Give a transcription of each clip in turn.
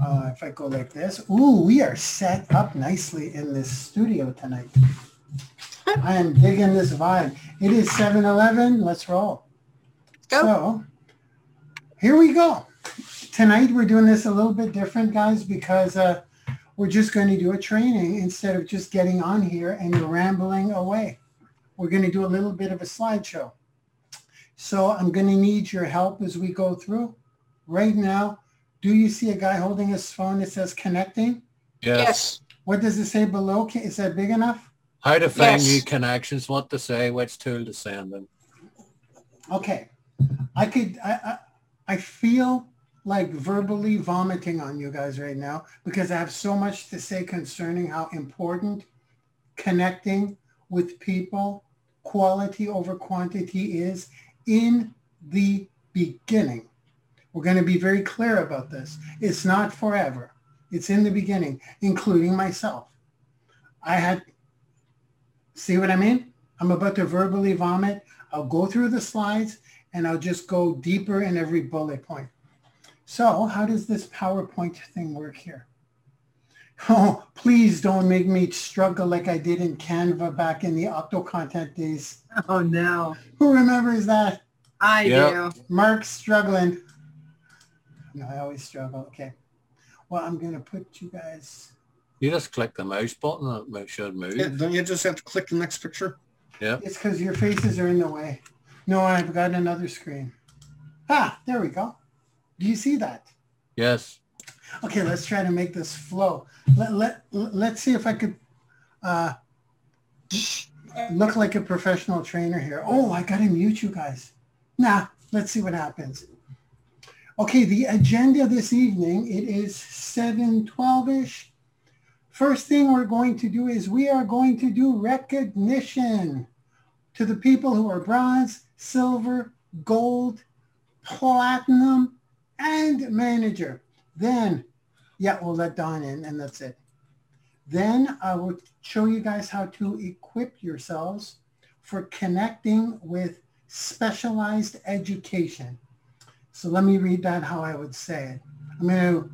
Uh, if I go like this, ooh, we are set up nicely in this studio tonight. I am digging this vibe. It is 7-Eleven. Let's roll. Go. So here we go. Tonight we're doing this a little bit different, guys, because uh, we're just going to do a training instead of just getting on here and rambling away. We're going to do a little bit of a slideshow. So I'm going to need your help as we go through. Right now, do you see a guy holding his phone that says connecting? Yes. Yes. What does it say below? Is that big enough? How to find Yes. new connections, what to say, which tool to send them. Okay. I could, I, I, I feel like verbally vomiting on you guys right now because I have so much to say concerning how important connecting with people, quality over quantity is in the beginning. We're going to be very clear about this. It's not forever. It's in the beginning, including myself. I had, see what I mean? I'm about to verbally vomit. I'll go through the slides and I'll just go deeper in every bullet point. So how does this PowerPoint thing work here? Oh, please don't make me struggle like I did in Canva back in the Octo content days. Oh no. Who remembers that? I Yep. do. Mark's struggling. No, I always struggle. Okay. Well, I'm going to put you guys. You just click the mouse button and it should move. Yeah, don't you just have to click the next picture? Yeah. It's because your faces are in the way. No, I've got another screen. Ah, there we go. Do you see that? Yes. Okay, let's try to make this flow. Let, let, let's see if I could uh, look like a professional trainer here. Oh, I got to mute you guys. Nah, let's see what happens. Okay, the agenda this evening, it is 712-ish. First thing we're going to do is we are going to do recognition to the people who are bronze, silver, gold, platinum, and manager. Then, yeah, we'll let Don in and that's it. Then I will show you guys how to equip yourselves for connecting with specialized education. So let me read that how I would say it. I'm going to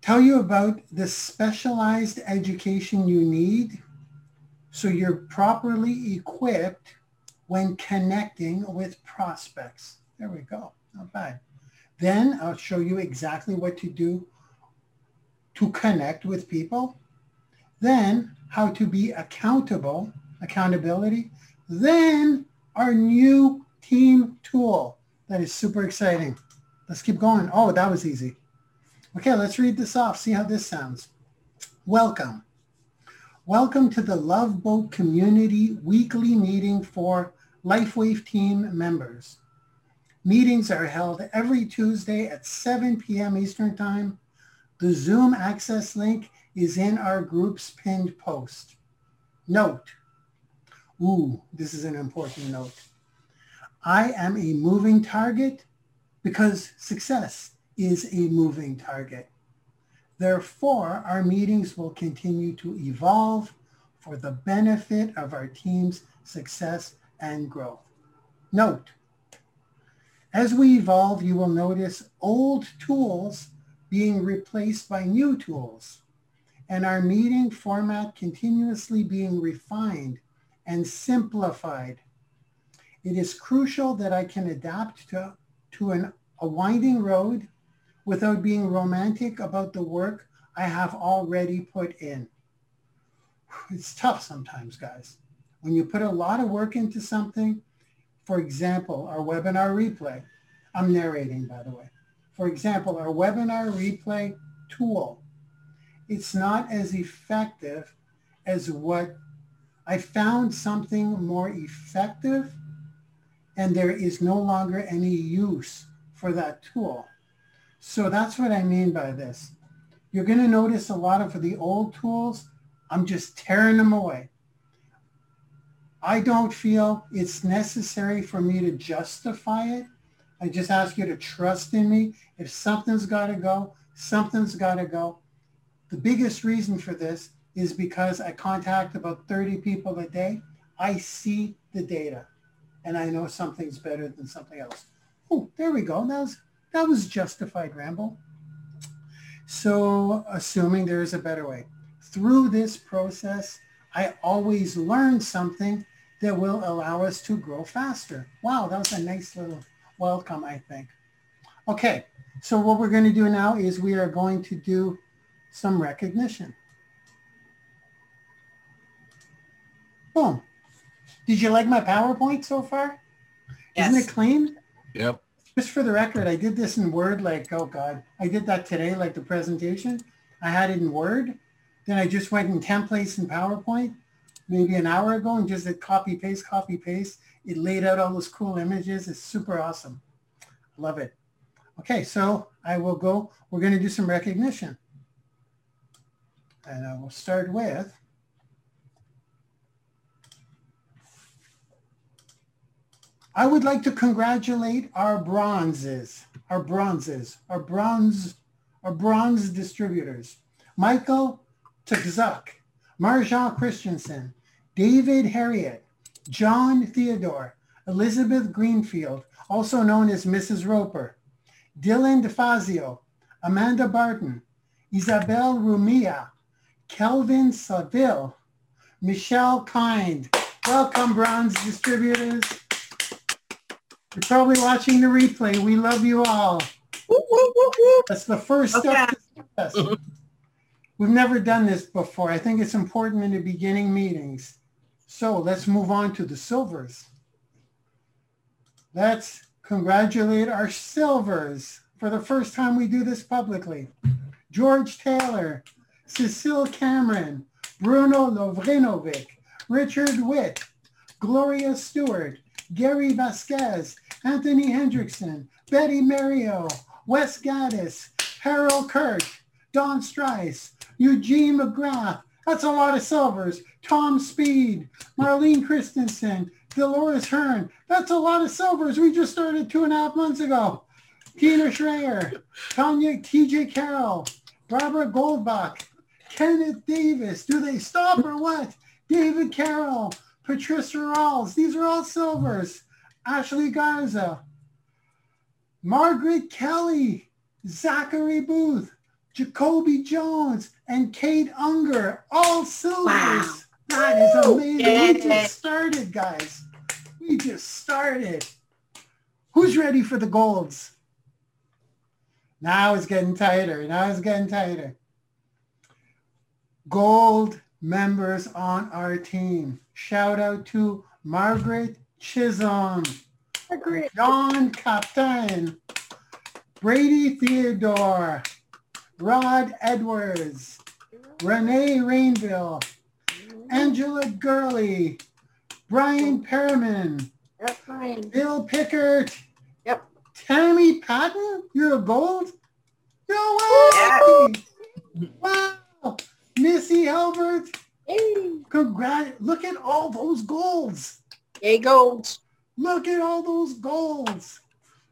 tell you about the specialized education you need so you're properly equipped when connecting with prospects. There we go. Not bad. Then I'll show you exactly what to do to connect with people. Then how to be accountable, accountability. Then our new team tool. That is super exciting. Let's keep going. Oh, that was easy. Okay, let's read this off. See how this sounds. Welcome. Welcome to the Love Boat Community Weekly Meeting for LifeWave team members. Meetings are held every Tuesday at 7 p.m. Eastern Time. The Zoom access link is in our group's pinned post. Note, ooh, this is an important note. I am a moving target because success is a moving target. Therefore, our meetings will continue to evolve for the benefit of our team's success and growth. Note, as we evolve, you will notice old tools being replaced by new tools and our meeting format continuously being refined and simplified. It is crucial that I can adapt to, to an, a winding road without being romantic about the work I have already put in. It's tough sometimes, guys. When you put a lot of work into something, for example, our webinar replay, I'm narrating, by the way. For example, our webinar replay tool, it's not as effective as what I found something more effective and there is no longer any use for that tool. So that's what I mean by this. You're going to notice a lot of the old tools, I'm just tearing them away. I don't feel it's necessary for me to justify it. I just ask you to trust in me. If something's got to go, something's got to go. The biggest reason for this is because I contact about 30 people a day. I see the data and I know something's better than something else. Oh, there we go. That was, that was justified ramble. So assuming there is a better way. Through this process, I always learn something that will allow us to grow faster. Wow, that was a nice little welcome, I think. Okay, so what we're going to do now is we are going to do some recognition. Boom. Did you like my PowerPoint so far? Yes. Isn't it clean? Yep. Just for the record, I did this in Word like, oh God, I did that today, like the presentation. I had it in Word. Then I just went in templates in PowerPoint maybe an hour ago and just did copy, paste, copy, paste. It laid out all those cool images. It's super awesome. I love it. Okay, so I will go, we're going to do some recognition. And I will start with I would like to congratulate our bronzes, our bronzes, our bronze, our bronze distributors. Michael Tzuk, Marjan Christensen, David Harriet, John Theodore, Elizabeth Greenfield, also known as Mrs. Roper, Dylan DeFazio, Amanda Barton, Isabel Rumia, Kelvin Saville, Michelle Kind. Welcome, Bronze Distributors. You're probably watching the replay. We love you all. Whoop, whoop, whoop, whoop. That's the first step to success. We've never done this before. I think it's important in the beginning meetings. So let's move on to the silvers. Let's congratulate our silvers for the first time we do this publicly. George Taylor, Cecile Cameron, Bruno Lovrinovic, Richard Witt, Gloria Stewart, Gary Vasquez, Anthony Hendrickson, Betty Mario, Wes Gaddis, Harold Kirk, Don Strice, Eugene McGrath. That's a lot of silvers. Tom Speed, Marlene Christensen, Dolores Hearn. That's a lot of silvers. We just started two and a half months ago. Tina Schreier, Tanya TJ Carroll, Barbara Goldbach, Kenneth Davis. Do they stop or what? David Carroll, Patricia Rawls. These are all silvers. Ashley Garza, Margaret Kelly, Zachary Booth, Jacoby Jones, and Kate Unger. All silvers. Wow. That is amazing. We Yay. just started, guys. We just started. Who's ready for the golds? Now it's getting tighter. Now it's getting tighter. Gold members on our team. Shout out to Margaret Chisholm, Agreed. John Kaptein, Brady Theodore, Rod Edwards, Renee Rainville, Angela Gurley, Brian Perriman, That's fine. Bill Pickert, Yep. Tammy Patton, you're a gold? No way! Wow! Missy Halbert, Hey, congrats. Look at all those golds. There you go. Look at all those golds.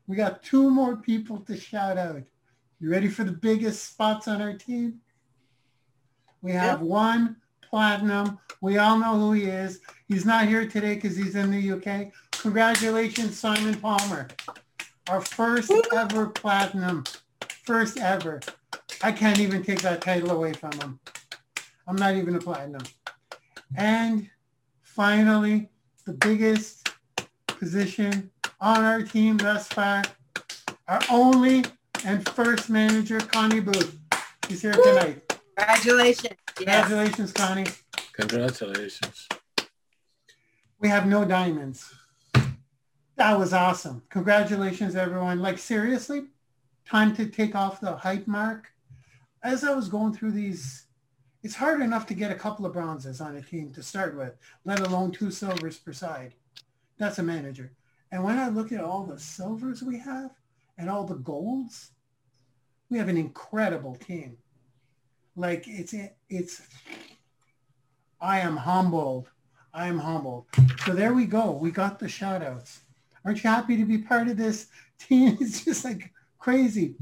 We got two more people to shout out. You ready for the biggest spots on our team? We have one platinum. We all know who he is. He's not here today because he's in the UK. Congratulations, Simon Palmer. Our first ever platinum. First ever. I can't even take that title away from him. I'm not even a platinum. And finally, the biggest position on our team thus far, our only and first manager, Connie Booth. He's here tonight. Congratulations. Yes. Congratulations, Connie. Congratulations. We have no diamonds. That was awesome. Congratulations, everyone. Like seriously, time to take off the hype mark. As I was going through these, it's hard enough to get a couple of bronzes on a team to start with, let alone two silvers per side. That's a manager. And when I look at all the silvers we have and all the golds, we have an incredible team. Like it's, it's, I am humbled. I am humbled. So there we go. We got the shout outs. Aren't you happy to be part of this team? It's just like crazy.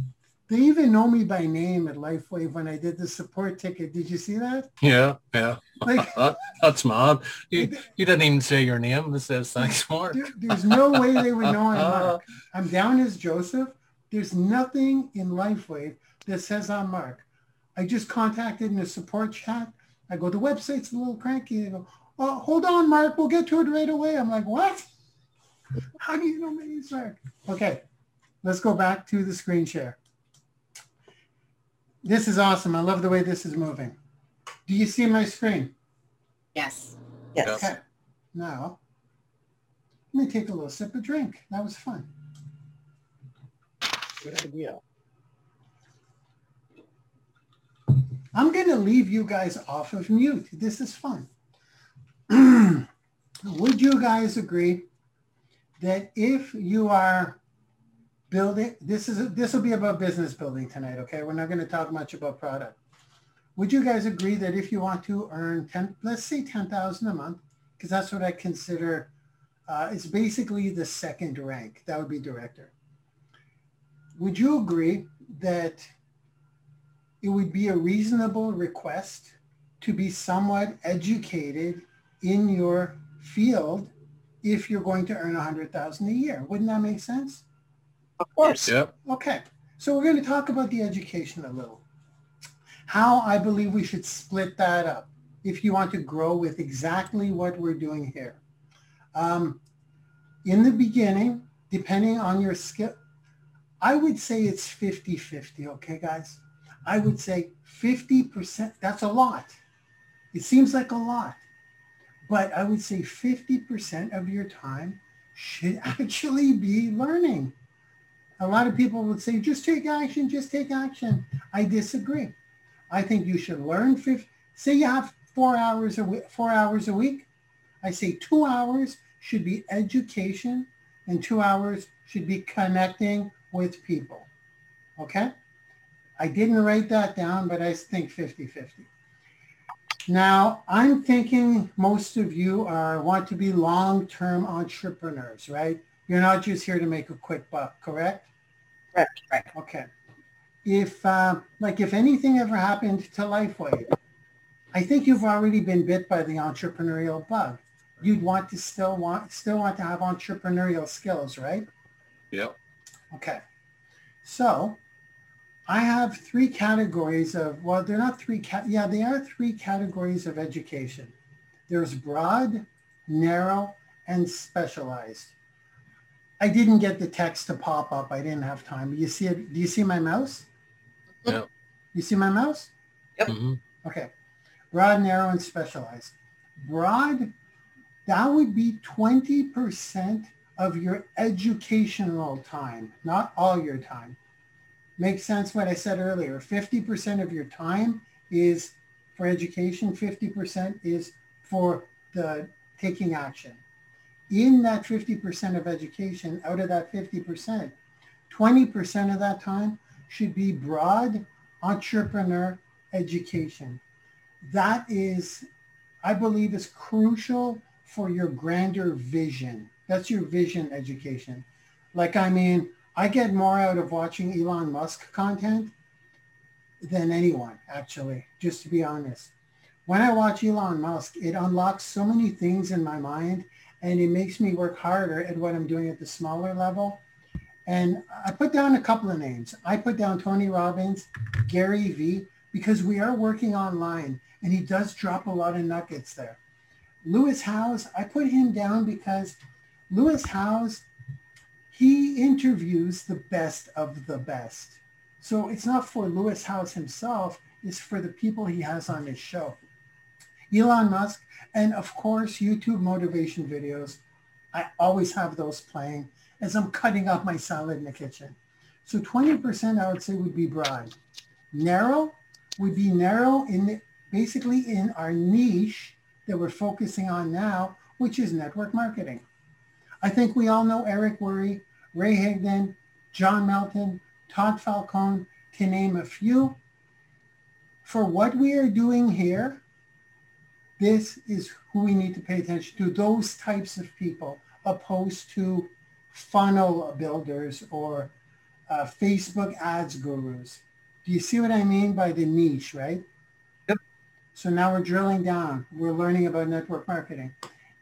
They even know me by name at LifeWave when I did the support ticket. Did you see that? Yeah, yeah. Like, That, that's mad. You, you didn't even say your name. It says thanks, Mark. there- there's no way they would know I'm Mark. I'm down as Joseph, There's nothing in LifeWave that says I'm Mark. I just contacted in the support chat. I go, the website's a little cranky. They go, oh, hold on, Mark. We'll get to it right away. I'm like, what? How do you know my name's Mark? Okay, let's go back to the screen share. This is awesome. I love the way this is moving. Do you see my screen? Yes. Yes. Okay. Now, let me take a little sip of drink. That was fun. Good idea. I'm going to leave you guys off of mute. This is fun. Would you guys agree that if you are building, this is this will be about business building tonight, okay? We're not going to talk much about product. Would you guys agree that if you want to earn 10, let's say 10,000 a month, because that's what I consider, uh, it's basically the second rank. That would be director. Would you agree that it would be a reasonable request to be somewhat educated in your field if you're going to earn 100,000 a year. Wouldn't that make sense? Of course. Yep. Okay. So we're going to talk about the education a little. How I believe we should split that up if you want to grow with exactly what we're doing here. Um, in the beginning, depending on your skill, I would say it's 50-50, okay, guys? I would say 50%, that's a lot. It seems like a lot. But I would say 50% of your time should actually be learning. A lot of people would say, just take action, just take action. I disagree. I think you should learn. 50, say you have four hours a week, four hours a week. I say two hours should be education and two hours should be connecting with people. Okay? I didn't write that down, but I think 50-50. Now, I'm thinking most of you are want to be long-term entrepreneurs, right? You're not just here to make a quick buck, correct? Correct. Right. Okay. If, uh, like, if anything ever happened to LifeWave, I think you've already been bit by the entrepreneurial bug. You'd want to still want, still want to have entrepreneurial skills, right? Yep. Okay. So I have three categories of, well, they're not three, cat. yeah, they are three categories of education. There's broad, narrow, and specialized. I didn't get the text to pop up. I didn't have time. You see it? Do you see my mouse? Yep. You see my mouse? Mhm. Okay. Broad, narrow, and specialized. Broad, that would be 20% of your educational time, not all your time. Makes sense what I said earlier. 50% of your time is for education, 50% is for the taking action. In that 50% of education, out of that 50%, 20% of that time should be broad entrepreneur education. That is, I believe, is crucial for your grander vision. That's your vision education. Like, I mean, I get more out of watching Elon Musk content than anyone, actually, just to be honest. When I watch Elon Musk, it unlocks so many things in my mind and it makes me work harder at what I'm doing at the smaller level. And I put down a couple of names. I put down Tony Robbins, Gary Vee, because we are working online and he does drop a lot of nuggets there. Lewis Howes, I put him down because Lewis Howes, he interviews the best of the best. So it's not for Lewis Howes himself, it's for the people he has on his show. Elon Musk, and of course, YouTube motivation videos. I always have those playing as I'm cutting up my salad in the kitchen. So 20% I would say would be broad. Narrow would be narrow in the, basically in our niche that we're focusing on now, which is network marketing. I think we all know Eric Worre, Ray Higdon, John Melton, Todd Falcone, to name a few. For what we are doing here, this is who we need to pay attention to, those types of people, opposed to funnel builders or uh, Facebook ads gurus. Do you see what I mean by the niche, right? Yep. So now we're drilling down. We're learning about network marketing.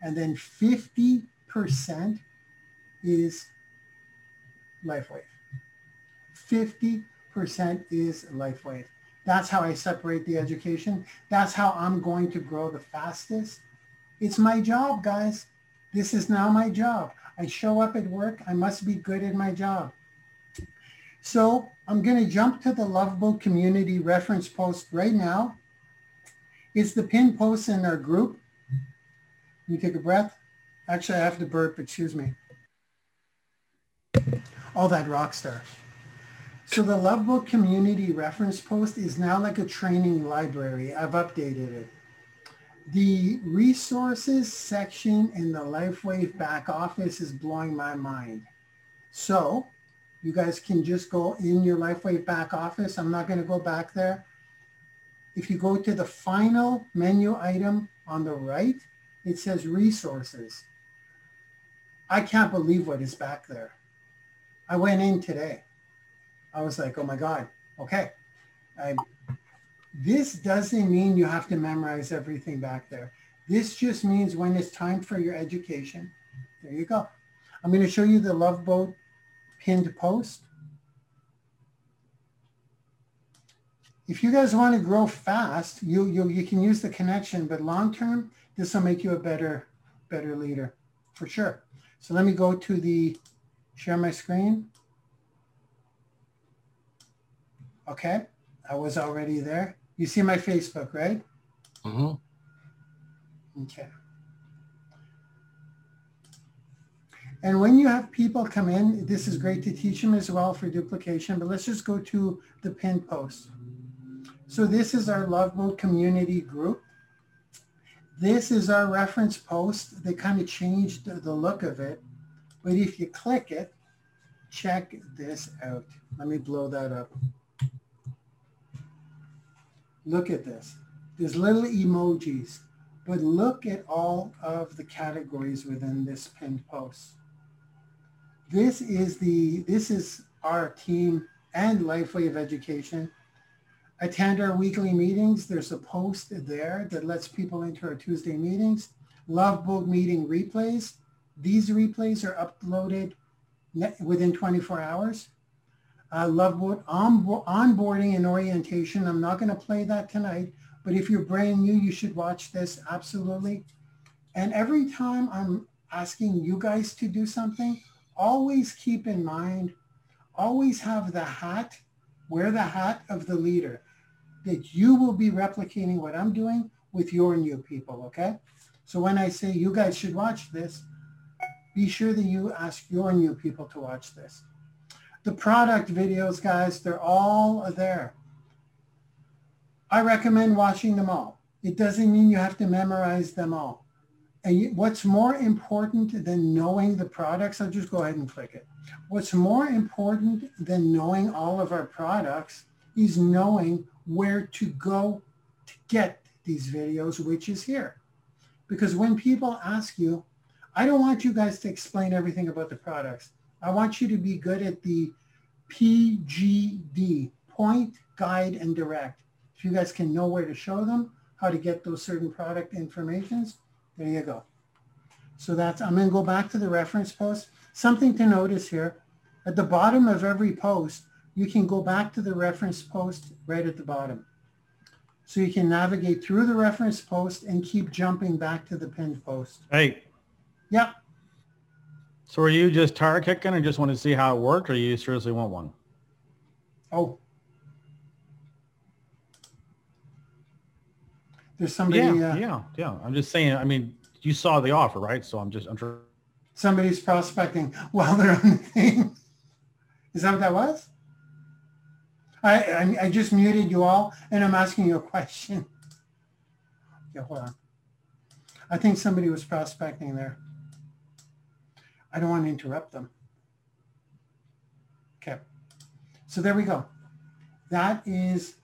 And then 50% is LifeWave. 50% is LifeWave. That's how I separate the education. That's how I'm going to grow the fastest. It's my job, guys. This is now my job. I show up at work. I must be good at my job. So I'm going to jump to the Love Boat community reference post right now. It's the pin post in our group. Let me take a breath. Actually, I have to burp. Excuse me. All that rock star. So the Loveboat community reference post is now like a training library. I've updated it. The resources section in the LifeWave back office is blowing my mind. So you guys can just go in your LifeWave back office. I'm not going to go back there. If you go to the final menu item on the right, it says resources. I can't believe what is back there. I went in today. I was like, oh my God, okay. I, this doesn't mean you have to memorize everything back there. This just means when it's time for your education, there you go. I'm going to show you the Love Boat pinned post. If you guys want to grow fast, you, you, you can use the connection, but long term, this will make you a better, better leader for sure. So let me go to the share my screen. Okay, I was already there. You see my Facebook, right? Mm-hmm. Okay. And when you have people come in, this is great to teach them as well for duplication, but let's just go to the pin post. So this is our Love Boat community group. This is our reference post. They kind of changed the look of it. But if you click it, check this out. Let me blow that up. Look at this. There's little emojis, but look at all of the categories within this pinned post. This is the this is our team and LifeWave Education. Attend our weekly meetings. There's a post there that lets people into our Tuesday meetings. Love Boat meeting replays. These replays are uploaded within 24 hours. Uh, Love on, onboarding and orientation. I'm not going to play that tonight, but if you're brand new, you should watch this absolutely. And every time I'm asking you guys to do something, always keep in mind, always have the hat, wear the hat of the leader, that you will be replicating what I'm doing with your new people, okay? So when I say you guys should watch this, be sure that you ask your new people to watch this. The product videos, guys, they're all there. I recommend watching them all. It doesn't mean you have to memorize them all. And what's more important than knowing the products, I'll just go ahead and click it. What's more important than knowing all of our products is knowing where to go to get these videos, which is here. Because when people ask you, I don't want you guys to explain everything about the products. I want you to be good at the PGD, point, guide, and direct. If you guys can know where to show them, how to get those certain product informations, there you go. So that's, I'm going to go back to the reference post. Something to notice here, at the bottom of every post, you can go back to the reference post right at the bottom. So you can navigate through the reference post and keep jumping back to the pinned post. Hey, Yep. So are you just tire kicking and just want to see how it worked or you seriously want one? Oh. There's somebody, Yeah, uh, yeah, yeah. I'm just saying, I mean, you saw the offer, right? So I'm just, I'm trying. somebody's prospecting while they're on the thing. Is that what that was? I, I, I just muted you all and I'm asking you a question. Yeah, hold on. I think somebody was prospecting there. I don't want to interrupt them. Okay. So there we go. That is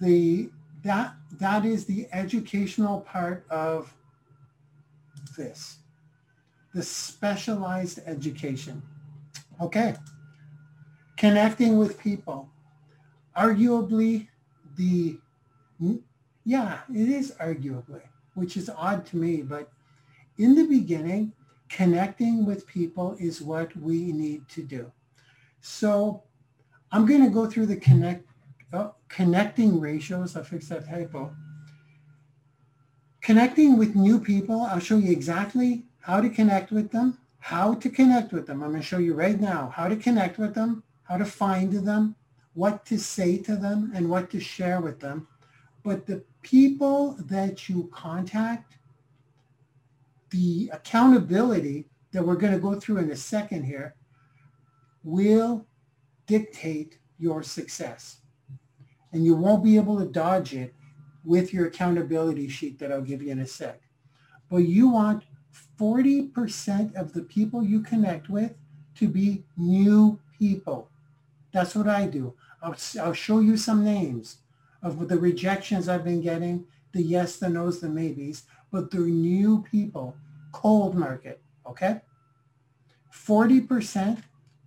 the that that is the educational part of this. The specialized education. Okay. Connecting with people. Arguably the yeah, it is arguably, which is odd to me, but in the beginning, connecting with people is what we need to do. So I'm going to go through the connect oh, connecting ratios. I'll fix that typo. Connecting with new people, I'll show you exactly how to connect with them, how to connect with them. I'm going to show you right now how to connect with them, how to find them, what to say to them, and what to share with them. But the people that you contact, the accountability that we're going to go through in a second here will dictate your success. And you won't be able to dodge it with your accountability sheet that I'll give you in a sec. But you want 40% of the people you connect with to be new people. That's what I do. I'll, I'll show you some names of the rejections I've been getting, the yes, the no's, the maybes, but they're new people, cold market, okay? 40%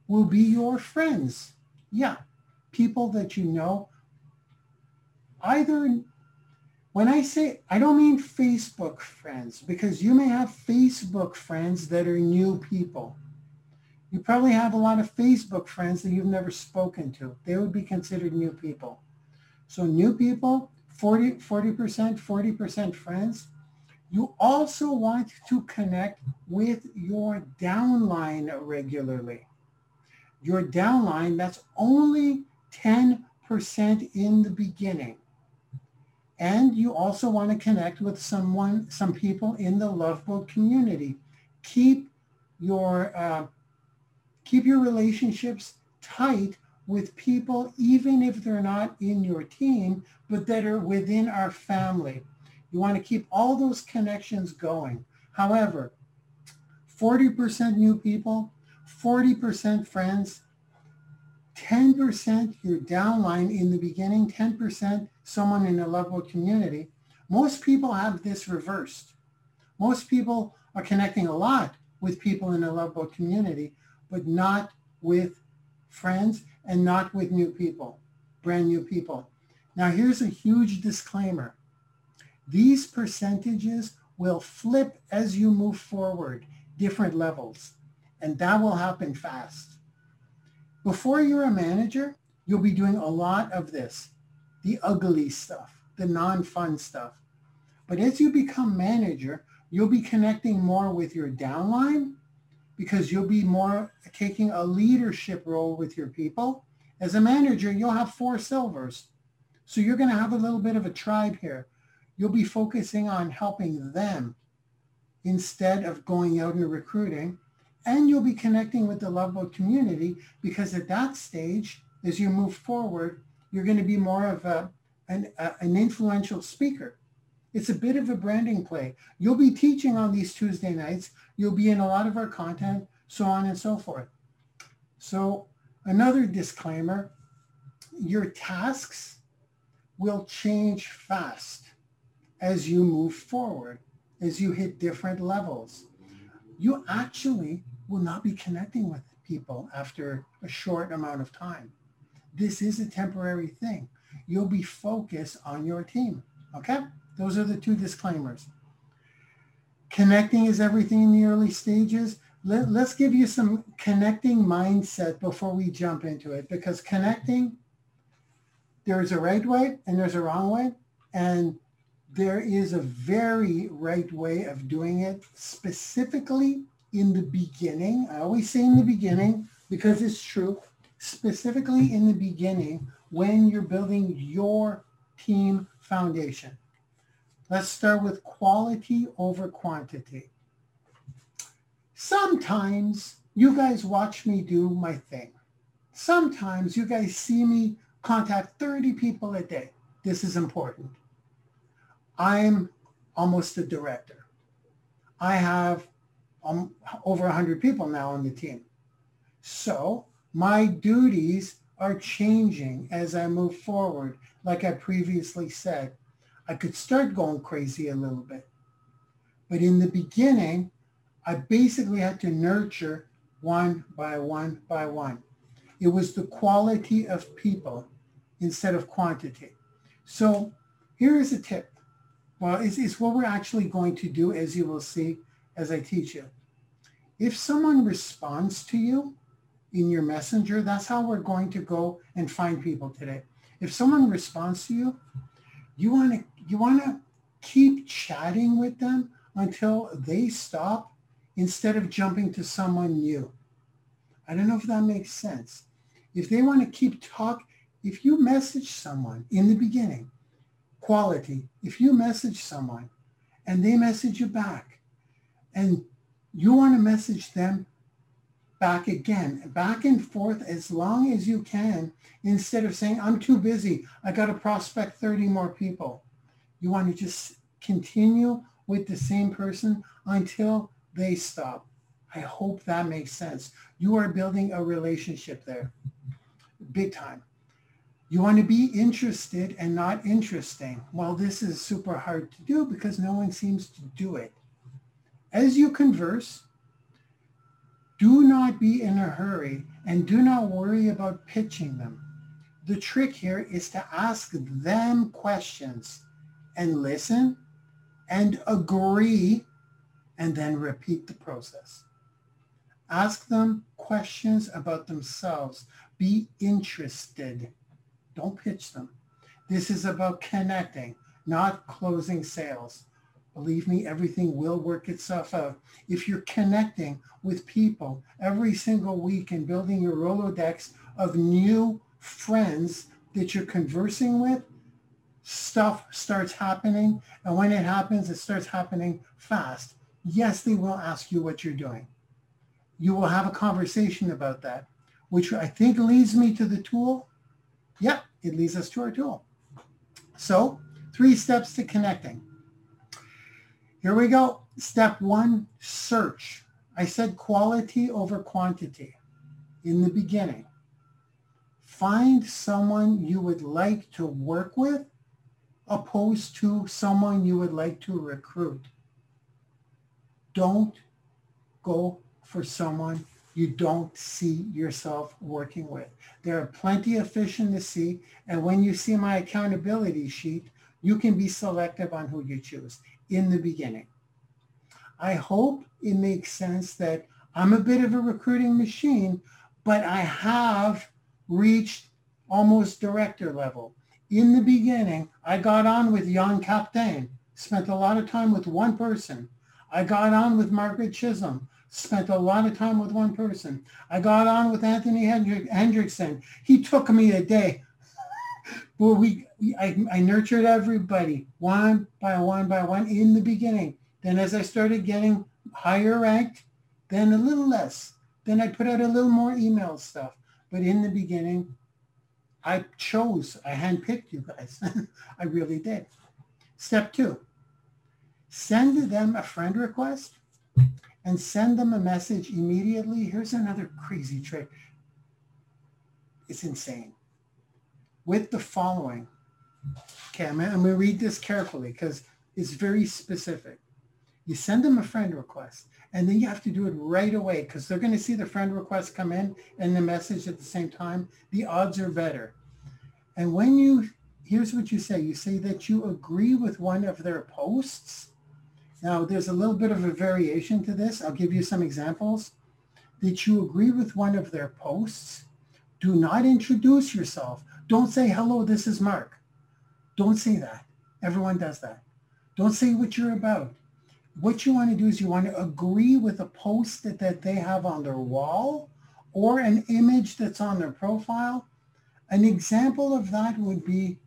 will be your friends. Yeah, people that you know. Either, when I say, I don't mean Facebook friends, because you may have Facebook friends that are new people. You probably have a lot of Facebook friends that you've never spoken to. They would be considered new people. So new people, 40, 40%, 40% friends. You also want to connect with your downline regularly. Your downline, that's only 10% in the beginning. And you also want to connect with someone, some people in the Love Boat community. Keep your uh, keep your relationships tight with people, even if they're not in your team, but that are within our family. You want to keep all those connections going. However, 40% new people, 40% friends, 10% your downline in the beginning, 10% someone in a Boat community. Most people have this reversed. Most people are connecting a lot with people in a Boat community, but not with friends and not with new people, brand new people. Now here's a huge disclaimer. These percentages will flip as you move forward, different levels, and that will happen fast. Before you're a manager, you'll be doing a lot of this, the ugly stuff, the non-fun stuff. But as you become manager, you'll be connecting more with your downline because you'll be more taking a leadership role with your people. As a manager, you'll have four silvers. So you're going to have a little bit of a tribe here. You'll be focusing on helping them instead of going out and recruiting. And you'll be connecting with the Love Boat community because at that stage, as you move forward, you're going to be more of a, an, a, an influential speaker. It's a bit of a branding play. You'll be teaching on these Tuesday nights. You'll be in a lot of our content, so on and so forth. So another disclaimer, your tasks will change fast as you move forward, as you hit different levels. You actually will not be connecting with people after a short amount of time. This is a temporary thing. You'll be focused on your team. Okay? Those are the two disclaimers. Connecting is everything in the early stages. Let, let's give you some connecting mindset before we jump into it because connecting, there's a right way and there's a wrong way. And there is a very right way of doing it specifically in the beginning. I always say in the beginning because it's true, specifically in the beginning when you're building your team foundation. Let's start with quality over quantity. Sometimes you guys watch me do my thing. Sometimes you guys see me contact 30 people a day. This is important. I'm almost a director. I have um, over 100 people now on the team. So my duties are changing as I move forward, like I previously said. I could start going crazy a little bit. But in the beginning, I basically had to nurture one by one by one. It was the quality of people instead of quantity. So here is a tip. Well, it's, it's what we're actually going to do as you will see as I teach you. If someone responds to you in your messenger. That's how we're going to go and find people today. If someone responds to you, you want to you want to keep chatting with them until they stop instead of jumping to someone new. I don't know if that makes sense. If they want to keep talk, if you message someone in the beginning, quality, if you message someone and they message you back and you want to message them back again, back and forth as long as you can instead of saying, I'm too busy. I got to prospect 30 more people. You want to just continue with the same person until they stop. I hope that makes sense. You are building a relationship there, big time. You want to be interested and not interesting. Well, this is super hard to do because no one seems to do it. As you converse, do not be in a hurry and do not worry about pitching them. The trick here is to ask them questions and listen and agree and then repeat the process. Ask them questions about themselves. Be interested. Don't pitch them. This is about connecting, not closing sales. Believe me, everything will work itself out. If you're connecting with people every single week and building your Rolodex of new friends that you're conversing with, stuff starts happening. And when it happens, it starts happening fast. Yes, they will ask you what you're doing. You will have a conversation about that, which I think leads me to the tool. Yep, it leads us to our tool. So three steps to connecting. Here we go. Step one, search. I said quality over quantity in the beginning. Find someone you would like to work with opposed to someone you would like to recruit. Don't go for someone you don't see yourself working with. There are plenty of fish in the sea. And when you see my accountability sheet, you can be selective on who you choose in the beginning. I hope it makes sense that I'm a bit of a recruiting machine, but I have reached almost director level. In the beginning, I got on with Jan Kaptein, spent a lot of time with one person. I got on with Margaret Chisholm, spent a lot of time with one person. I got on with Anthony Hendrick, Hendrickson. He took me a day. but we, we I, I nurtured everybody one by one by one in the beginning. Then as I started getting higher ranked, then a little less. Then I put out a little more email stuff. But in the beginning, I chose, I handpicked you guys. I really did. Step two, send them a friend request and send them a message immediately. Here's another crazy trick. It's insane. With the following. Okay, I'm, I'm going to read this carefully because it's very specific. You send them a friend request and then you have to do it right away because they're going to see the friend request come in and the message at the same time. The odds are better. And when you, here's what you say. You say that you agree with one of their posts now, there's a little bit of a variation to this. I'll give you some examples. Did you agree with one of their posts? Do not introduce yourself. Don't say, hello, this is Mark. Don't say that. Everyone does that. Don't say what you're about. What you want to do is you want to agree with a post that, that they have on their wall or an image that's on their profile. An example of that would be,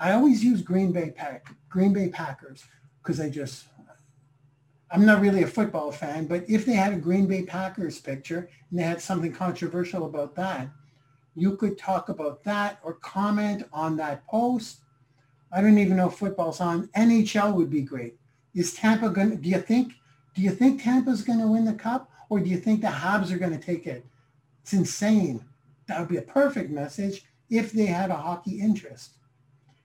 I always use Green Bay Pack, Green Bay Packers because I just, I'm not really a football fan, but if they had a Green Bay Packers picture and they had something controversial about that, you could talk about that or comment on that post. I don't even know if football's on. NHL would be great. Is Tampa going to, do you think, do you think Tampa's going to win the cup or do you think the Habs are going to take it? It's insane. That would be a perfect message if they had a hockey interest.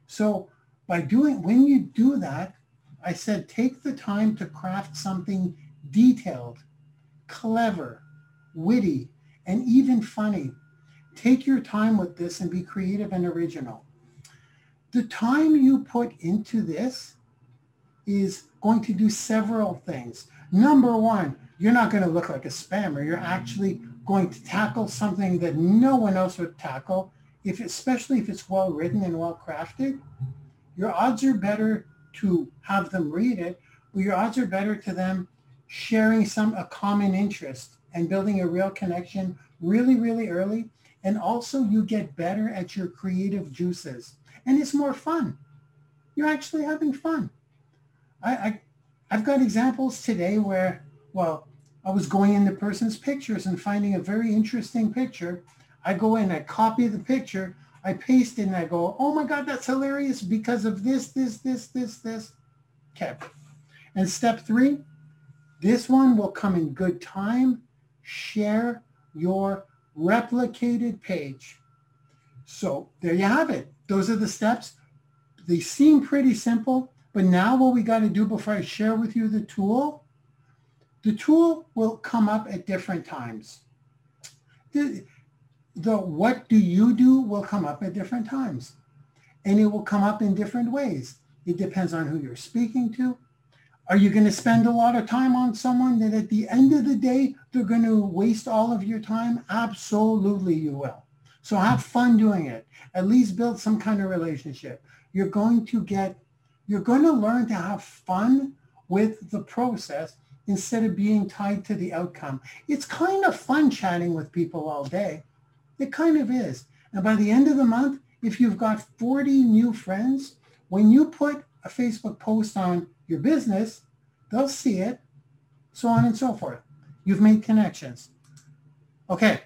So by doing, when you do that, I said, take the time to craft something detailed, clever, witty, and even funny. Take your time with this and be creative and original. The time you put into this is going to do several things. Number one, you're not going to look like a spammer. You're actually going to tackle something that no one else would tackle, if especially if it's well written and well crafted, your odds are better to have them read it, but your odds are better to them sharing some a common interest and building a real connection really, really early. And also you get better at your creative juices. And it's more fun. You're actually having fun. I, I I've got examples today where, well, I was going into person's pictures and finding a very interesting picture. I go in, I copy the picture, I paste it, and I go, oh my God, that's hilarious because of this, this, this, this, this. Okay. And step three, this one will come in good time. Share your replicated page. So there you have it. Those are the steps. They seem pretty simple, but now what we got to do before I share with you the tool, the tool will come up at different times. The what do you do will come up at different times. And it will come up in different ways. It depends on who you're speaking to. Are you going to spend a lot of time on someone that at the end of the day, they're going to waste all of your time? Absolutely you will. So have fun doing it. At least build some kind of relationship. You're going to get, you're going to learn to have fun with the process instead of being tied to the outcome. It's kind of fun chatting with people all day. It kind of is. And by the end of the month, if you've got 40 new friends, when you put a Facebook post on your business, they'll see it, so on and so forth. You've made connections. Okay.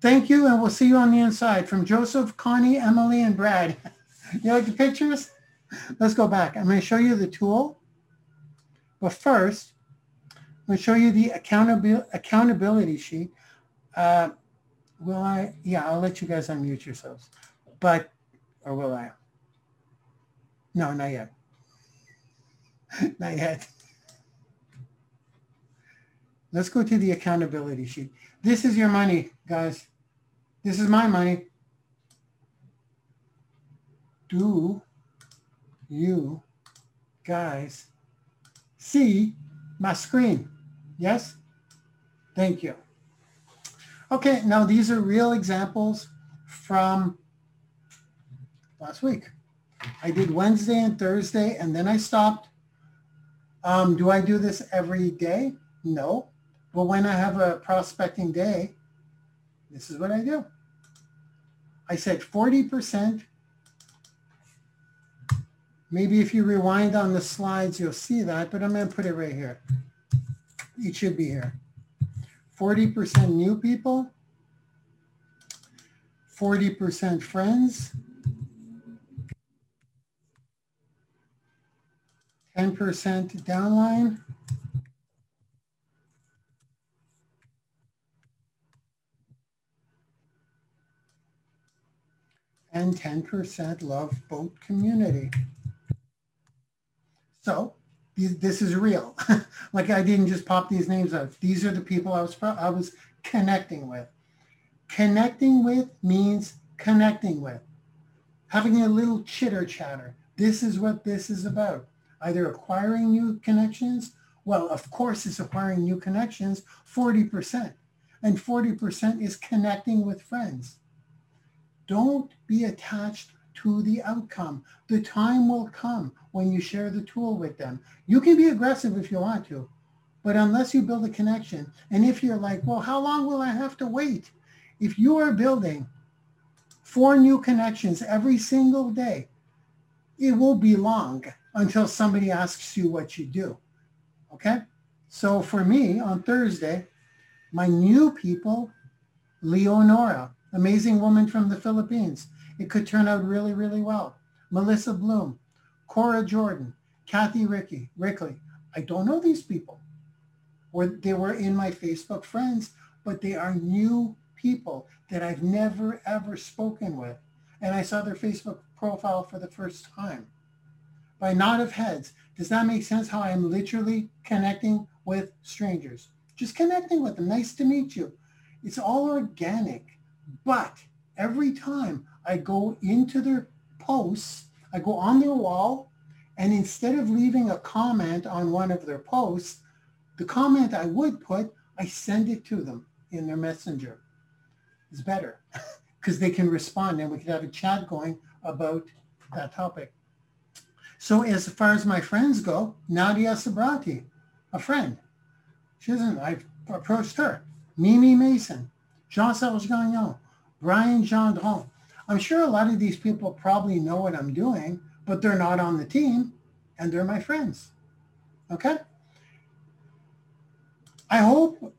Thank you, and we'll see you on the inside. From Joseph, Connie, Emily, and Brad. you like the pictures? Let's go back. I'm going to show you the tool. But first, I'm going to show you the accountability, accountability sheet. Uh, will I? Yeah, I'll let you guys unmute yourselves. But, or will I? No, not yet. not yet. Let's go to the accountability sheet. This is your money, guys. This is my money. Do you guys see my screen? Yes? Thank you. Okay, now these are real examples from last week. I did Wednesday and Thursday, and then I stopped. Um, do I do this every day? No. But when I have a prospecting day, this is what I do. I said 40%. Maybe if you rewind on the slides, you'll see that, but I'm going to put it right here. It should be here. 40% new people, 40% friends, 10% downline, and 10% love boat community. So this is real. like I didn't just pop these names out. These are the people I was I was connecting with. Connecting with means connecting with. Having a little chitter chatter. This is what this is about. Either acquiring new connections. Well, of course, it's acquiring new connections, 40%. And 40% is connecting with friends. Don't be attached to the outcome. The time will come when you share the tool with them. You can be aggressive if you want to, but unless you build a connection, and if you're like, well, how long will I have to wait? If you are building four new connections every single day, it will be long until somebody asks you what you do. Okay? So for me on Thursday, my new people, Leonora, amazing woman from the Philippines. It could turn out really, really well. Melissa Bloom, Cora Jordan, Kathy Ricky, Rickley. I don't know these people. Or they were in my Facebook friends, but they are new people that I've never ever spoken with. And I saw their Facebook profile for the first time. By nod of heads, does that make sense how I'm literally connecting with strangers? Just connecting with them. Nice to meet you. It's all organic. But every time I go into their posts, I go on their wall, and instead of leaving a comment on one of their posts, the comment I would put, I send it to them in their messenger. It's better because they can respond and we can have a chat going about that topic. So as far as my friends go, Nadia Sabrati, a friend. She isn't, I've approached her. Mimi Mason, Jean-Serge Gagnon, Brian Gendron. I'm sure a lot of these people probably know what I'm doing, but they're not on the team and they're my friends. Okay? I hope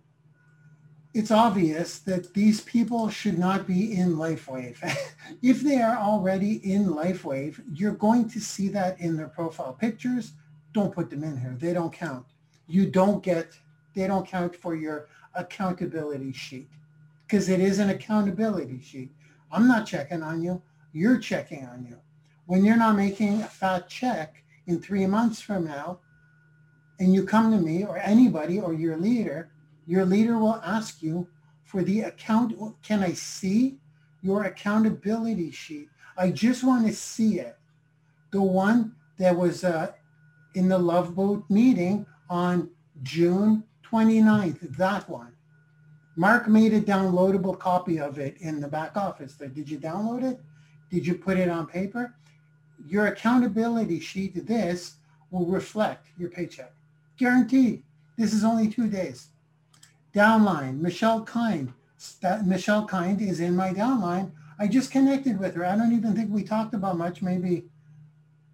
it's obvious that these people should not be in LifeWave. if they are already in LifeWave, you're going to see that in their profile pictures. Don't put them in here. They don't count. You don't get, they don't count for your accountability sheet because it is an accountability sheet. I'm not checking on you. You're checking on you. When you're not making a fat check in three months from now, and you come to me or anybody or your leader, your leader will ask you for the account. Can I see your accountability sheet? I just want to see it. The one that was uh, in the Love Boat meeting on June 29th, that one. Mark made a downloadable copy of it in the back office. Did you download it? Did you put it on paper? Your accountability sheet, to this will reflect your paycheck. Guaranteed. This is only two days. Downline, Michelle Kind. That Michelle Kind is in my downline. I just connected with her. I don't even think we talked about much. Maybe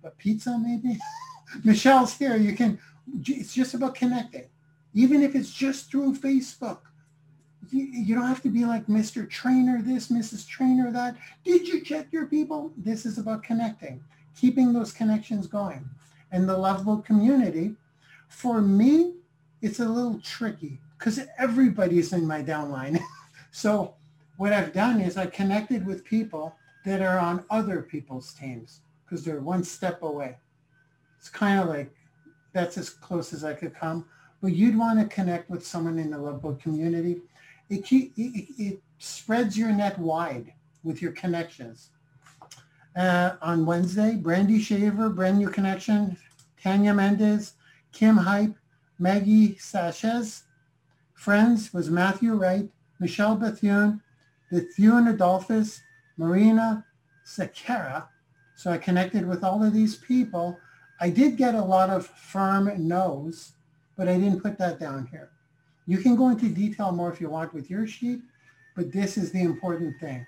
a pizza, maybe. Michelle's here. You can. It's just about connecting, even if it's just through Facebook. You, you don't have to be like Mr. Trainer this, Mrs. Trainer that. Did you check your people? This is about connecting, keeping those connections going. And the Love Boat community, for me, it's a little tricky because everybody's in my downline. so what I've done is I connected with people that are on other people's teams because they're one step away. It's kind of like that's as close as I could come. But you'd want to connect with someone in the Love Boat community. It, it, it spreads your net wide with your connections. Uh, on Wednesday, Brandy Shaver, brand new connection, Tanya Mendez, Kim Hype, Maggie Sanchez. Friends was Matthew Wright, Michelle Bethune, Bethune Adolphus, Marina Sakara. So I connected with all of these people. I did get a lot of firm no's, but I didn't put that down here. You can go into detail more if you want with your sheet, but this is the important thing.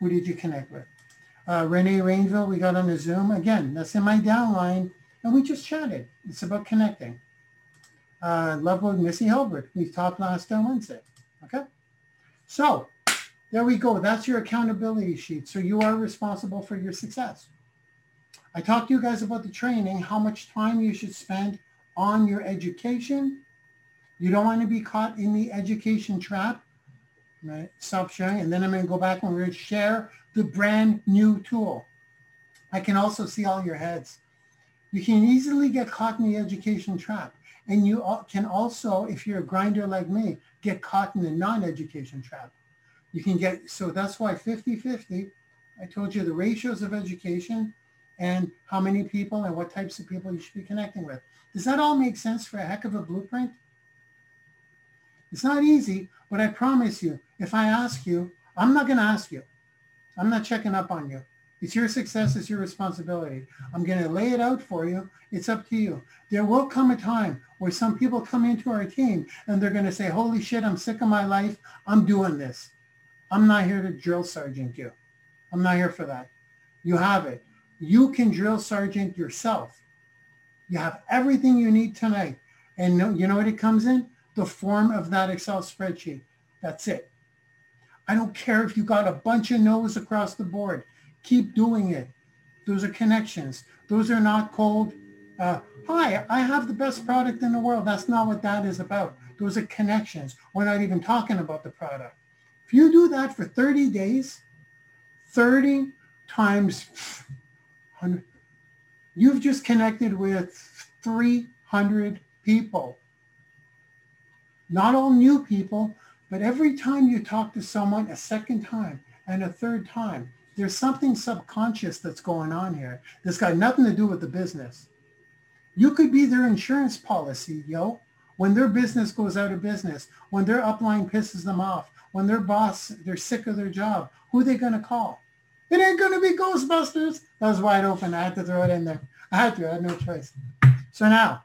Who did you connect with? Uh, Renee Rainville, we got on a Zoom. Again, that's in my downline, and we just chatted. It's about connecting. Uh, love with Missy Hilbert. We talked last on Wednesday. Okay? So there we go. That's your accountability sheet. So you are responsible for your success. I talked to you guys about the training, how much time you should spend on your education. You don't want to be caught in the education trap. Right? Stop sharing. And then I'm going to go back and we're going to share the brand new tool. I can also see all your heads. You can easily get caught in the education trap. And you can also, if you're a grinder like me, get caught in the non-education trap. You can get, so that's why 50-50, I told you the ratios of education and how many people and what types of people you should be connecting with. Does that all make sense for a heck of a blueprint? It's not easy, but I promise you, if I ask you, I'm not going to ask you. I'm not checking up on you. It's your success. It's your responsibility. I'm going to lay it out for you. It's up to you. There will come a time where some people come into our team and they're going to say, holy shit, I'm sick of my life. I'm doing this. I'm not here to drill sergeant you. I'm not here for that. You have it. You can drill sergeant yourself. You have everything you need tonight. And you know what it comes in? The form of that Excel spreadsheet. That's it. I don't care if you got a bunch of no's across the board. Keep doing it. Those are connections. Those are not cold, uh, hi, I have the best product in the world. That's not what that is about. Those are connections. We're not even talking about the product. If you do that for 30 days, 30 times 100, you've just connected with 300 people. Not all new people, but every time you talk to someone a second time and a third time, there's something subconscious that's going on here that's got nothing to do with the business. You could be their insurance policy, yo, when their business goes out of business, when their upline pisses them off, when their boss, they're sick of their job, who they going to call? It ain't going to be Ghostbusters. That was wide open. I had to throw it in there. I had to. I had no choice. So now,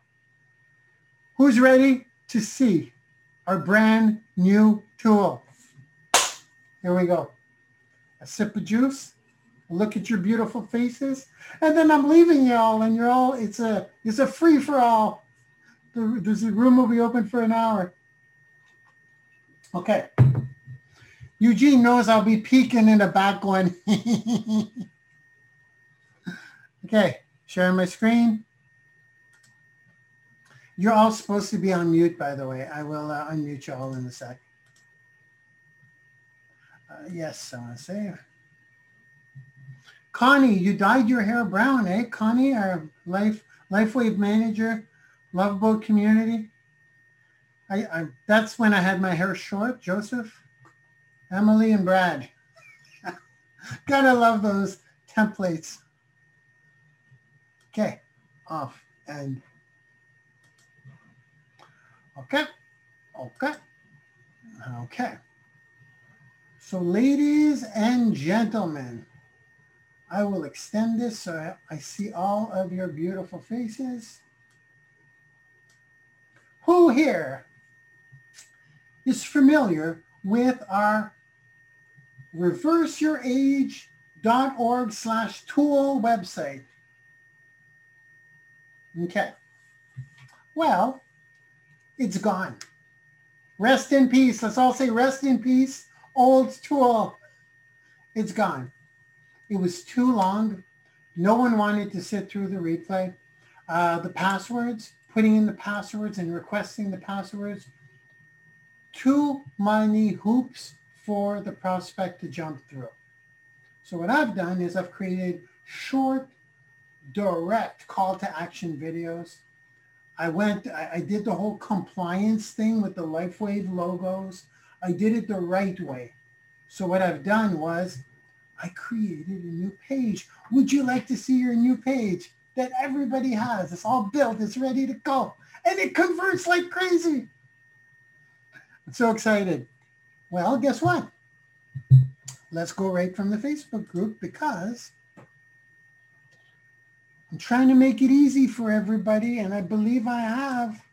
who's ready to see our brand new tool? Here we go. A sip of juice. Look at your beautiful faces. And then I'm leaving y'all and you're all, it's a, it's a free for all. The, the room will be open for an hour. Okay. Eugene knows I'll be peeking in the back one. okay, sharing my screen. You're all supposed to be on mute, by the way. I will uh, unmute you all in a sec. Uh, yes, I want to save. Connie, you dyed your hair brown, eh? Connie, our life LifeWave manager, Love Boat community. I, I that's when I had my hair short. Joseph, Emily, and Brad. Gotta love those templates. Okay, off and okay, okay, okay. So ladies and gentlemen, I will extend this so I see all of your beautiful faces. Who here is familiar with our reverseyourage.org slash tool website? Okay. Well, it's gone. Rest in peace. Let's all say rest in peace. Old tool. It's gone. It was too long. No one wanted to sit through the replay. Uh, the passwords, putting in the passwords and requesting the passwords, too many hoops for the prospect to jump through. So what I've done is I've created short, direct call to action videos. I went, I, I did the whole compliance thing with the LifeWave logos. I did it the right way. So what I've done was I created a new page. Would you like to see your new page that everybody has? It's all built. It's ready to go. And it converts like crazy. I'm so excited. Well, guess what? Let's go right from the Facebook group because I'm trying to make it easy for everybody. And I believe I have.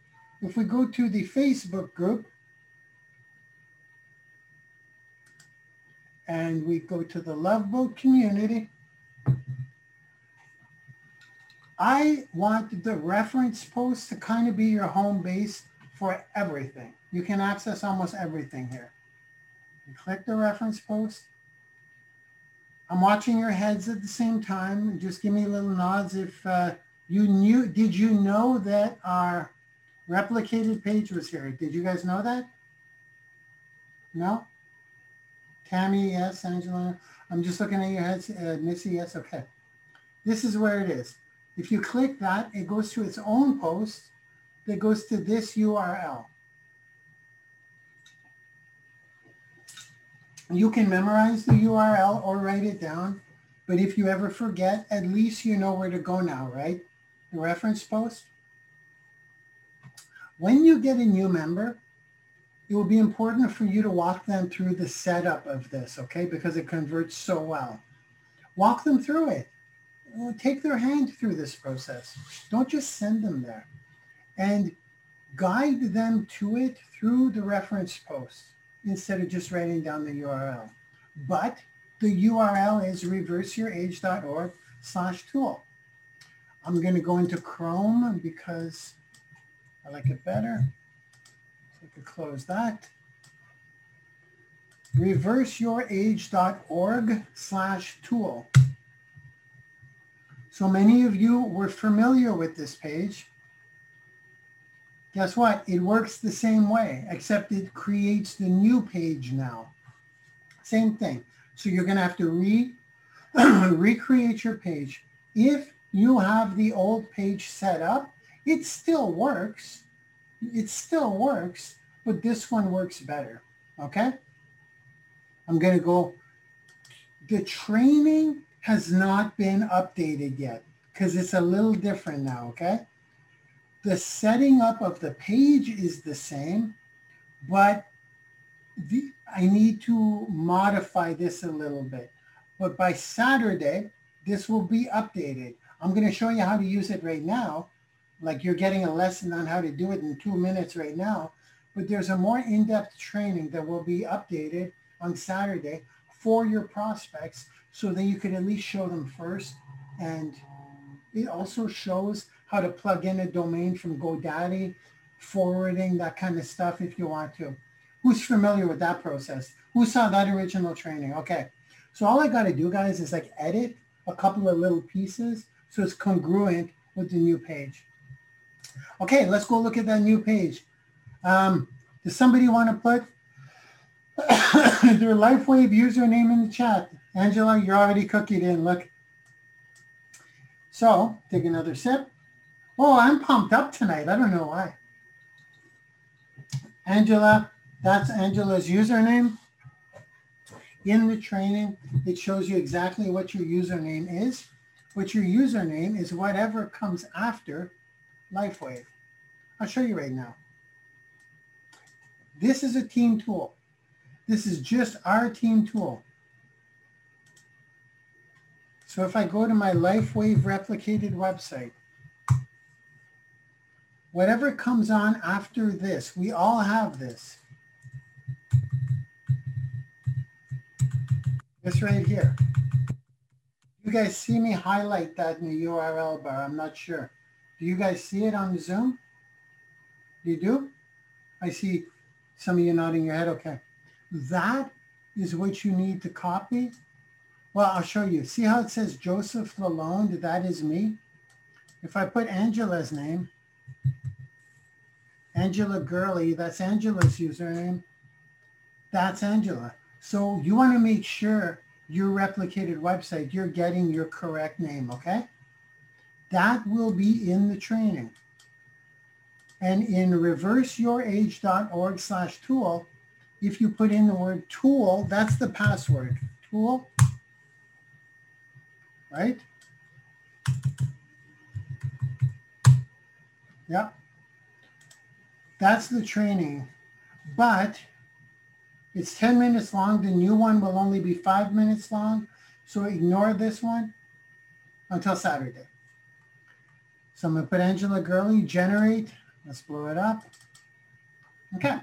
If we go to the Facebook group, and we go to the Love Boat community, I want the reference post to kind of be your home base for everything. You can access almost everything here. You click the reference post. I'm watching your heads at the same time. Just give me little nods if uh, you knew. Did you know that our replicated page was here? Did you guys know that? No? Tammy, yes. Angela, I'm just looking at your heads. Uh, Missy, yes. Okay. This is where it is. If you click that, it goes to its own post that goes to this URL. You can memorize the URL or write it down, but if you ever forget, at least you know where to go now, right? The reference post. When you get a new member, it will be important for you to walk them through the setup of this, okay? Because it converts so well. Walk them through it. Take their hand through this process. Don't just send them there. And guide them to it through the reference post instead of just writing down the URL. But the URL is reverseyourage.org slash tool. I'm going to go into Chrome because I like it better. So I could close that. Reverseyourage.org slash tool. So many of you were familiar with this page. Guess what? It works the same way, except it creates the new page now. Same thing. So you're going to have to re recreate your page. If you have the old page set up, it still works. It still works, but this one works better. Okay? I'm going to go. The training has not been updated yet because it's a little different now. Okay? The setting up of the page is the same, but the, I need to modify this a little bit. But by Saturday, this will be updated. I'm going to show you how to use it right now. Like you're getting a lesson on how to do it in two minutes right now. But there's a more in-depth training that will be updated on Saturday for your prospects so that you can at least show them first. And it also shows how to plug in a domain from GoDaddy, forwarding, that kind of stuff if you want to. Who's familiar with that process? Who saw that original training? Okay. So all I got to do, guys, is like edit a couple of little pieces so it's congruent with the new page. Okay, let's go look at that new page. Um, does somebody want to put their LifeWave username in the chat? Angela, you're already cookied in. Look. So take another sip. Oh, I'm pumped up tonight. I don't know why. Angela, that's Angela's username. In the training, it shows you exactly what your username is. But your username is whatever comes after LifeWave. I'll show you right now. This is a team tool. This is just our team tool. So if I go to my LifeWave replicated website, whatever comes on after this, we all have this. This right here. You guys see me highlight that in the URL bar? I'm not sure. Do you guys see it on Zoom? You do? I see some of you nodding your head. Okay. That is what you need to copy. Well, I'll show you. See how it says Joseph Lalonde? That is me. If I put Angela's name, Angela Gurley, that's Angela's username. That's Angela. So you want to make sure your replicated website, you're getting your correct name, okay? That will be in the training. And in reverseyourage.org slash tool, if you put in the word tool, that's the password, tool, right? Yeah. That's the training. But it's 10 minutes long. The new one will only be five minutes long. So ignore this one until Saturday. So I'm going to put Angela Gurley, generate. Let's blow it up. Okay.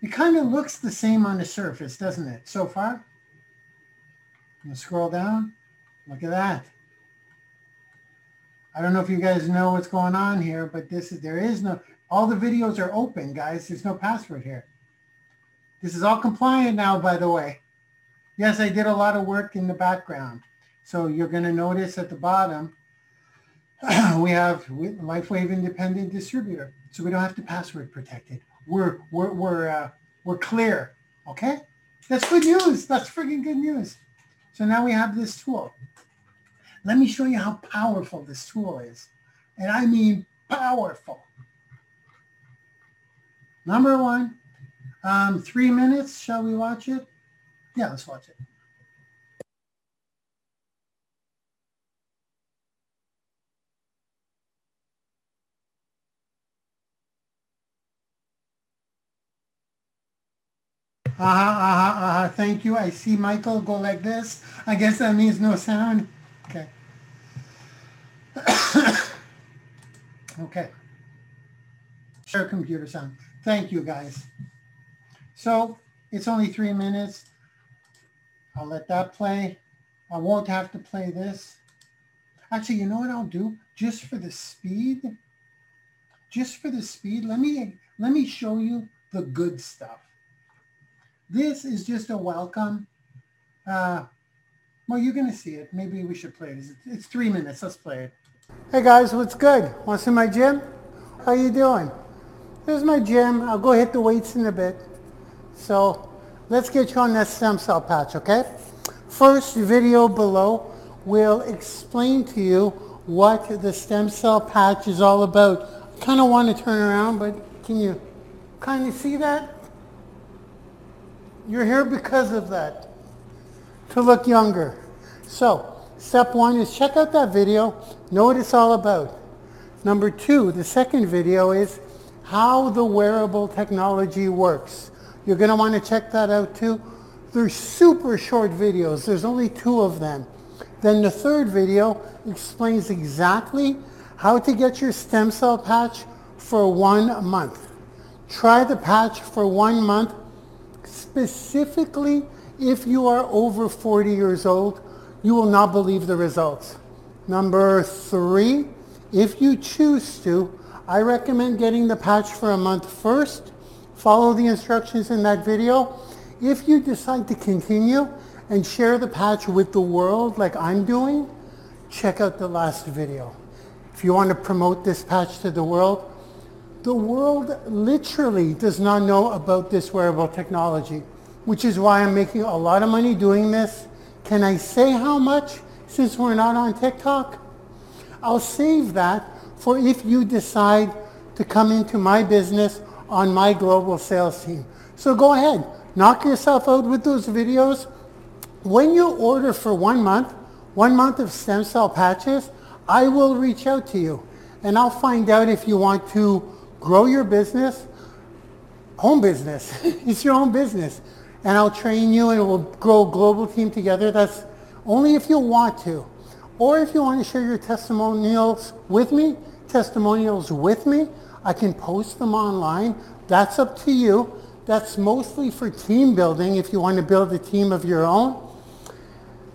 It kind of looks the same on the surface, doesn't it, so far? I'm going to scroll down. Look at that. I don't know if you guys know what's going on here, but this is, there is no, all the videos are open, guys. There's no password here. This is all compliant now, by the way. Yes, I did a lot of work in the background. So you're going to notice at the bottom, we have LifeWave Independent Distributor. So we don't have to password protect it. We're, we're, we're, uh, we're clear. Okay? That's good news. That's freaking good news. So now we have this tool. Let me show you how powerful this tool is. And I mean powerful. Number one, um, three minutes. Shall we watch it? Yeah, let's watch it. Uh-huh, uh-huh, uh-huh. Thank you. I see Michael go like this. I guess that means no sound. Okay. okay. Share computer sound. Thank you, guys. So it's only three minutes. I'll let that play. I won't have to play this. Actually, you know what I'll do? Just for the speed, just for the speed, let me let me show you the good stuff. This is just a welcome. Uh, well, you're going to see it. Maybe we should play it. It's, three minutes. Let's play it. Hey guys, what's good? Want to see my gym? How you doing? Here's my gym. I'll go hit the weights in a bit. So let's get you on that stem cell patch, okay? First video below will explain to you what the stem cell patch is all about. I kind of want to turn around, but can you kind of see that? You're here because of that, to look younger. So step one is check out that video, know what it's all about. Number two, the second video is how the wearable technology works. You're going to want to check that out too. They're super short videos. There's only two of them. Then the third video explains exactly how to get your stem cell patch for one month. Try the patch for one month specifically if you are over 40 years old. You will not believe the results. Number three, if you choose to, I recommend getting the patch for a month first. Follow the instructions in that video. If you decide to continue and share the patch with the world like I'm doing, check out the last video. If you want to promote this patch to the world, the world literally does not know about this wearable technology, which is why I'm making a lot of money doing this. Can I say how much since we're not on TikTok? I'll save that for if you decide to come into my business on my global sales team. So go ahead, knock yourself out with those videos. When you order for one month, one month of stem cell patches, I will reach out to you and I'll find out if you want to grow your business, home business. it's your own business. And I'll train you and we'll grow a global team together. That's only if you want to. Or if you want to share your testimonials with me, testimonials with me, I can post them online. That's up to you. That's mostly for team building if you want to build a team of your own.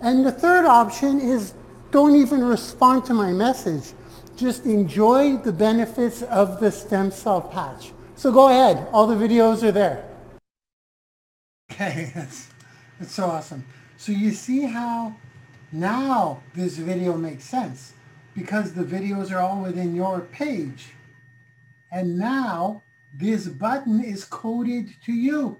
And the third option is don't even respond to my message. Just enjoy the benefits of the stem cell patch. So go ahead. All the videos are there. Okay, that's, that's so awesome. So you see how now this video makes sense because the videos are all within your page. And now this button is coded to you.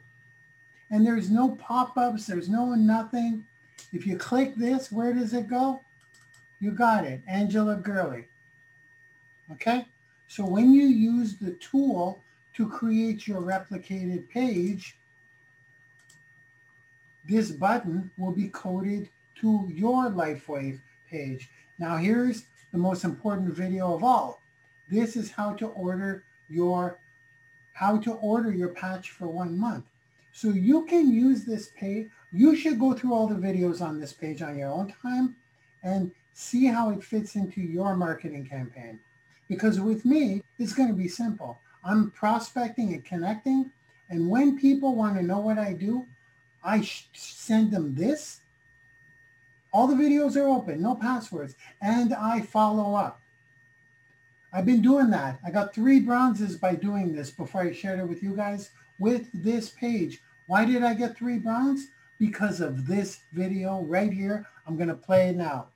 And there's no pop-ups, there's no nothing. If you click this, where does it go? You got it, Angela Gurley. Okay? So when you use the tool to create your replicated page, this button will be coded to your LifeWave page. Now here's the most important video of all. This is how to order your how to order your patch for one month. So you can use this page. You should go through all the videos on this page on your own time and see how it fits into your marketing campaign. Because with me, it's going to be simple. I'm prospecting and connecting. And when people want to know what I do, I send them this all the videos are open, no passwords, and I follow up. I've been doing that. I got three bronzes by doing this before I shared it with you guys with this page. Why did I get three bronze? Because of this video right here. I'm going to play it now.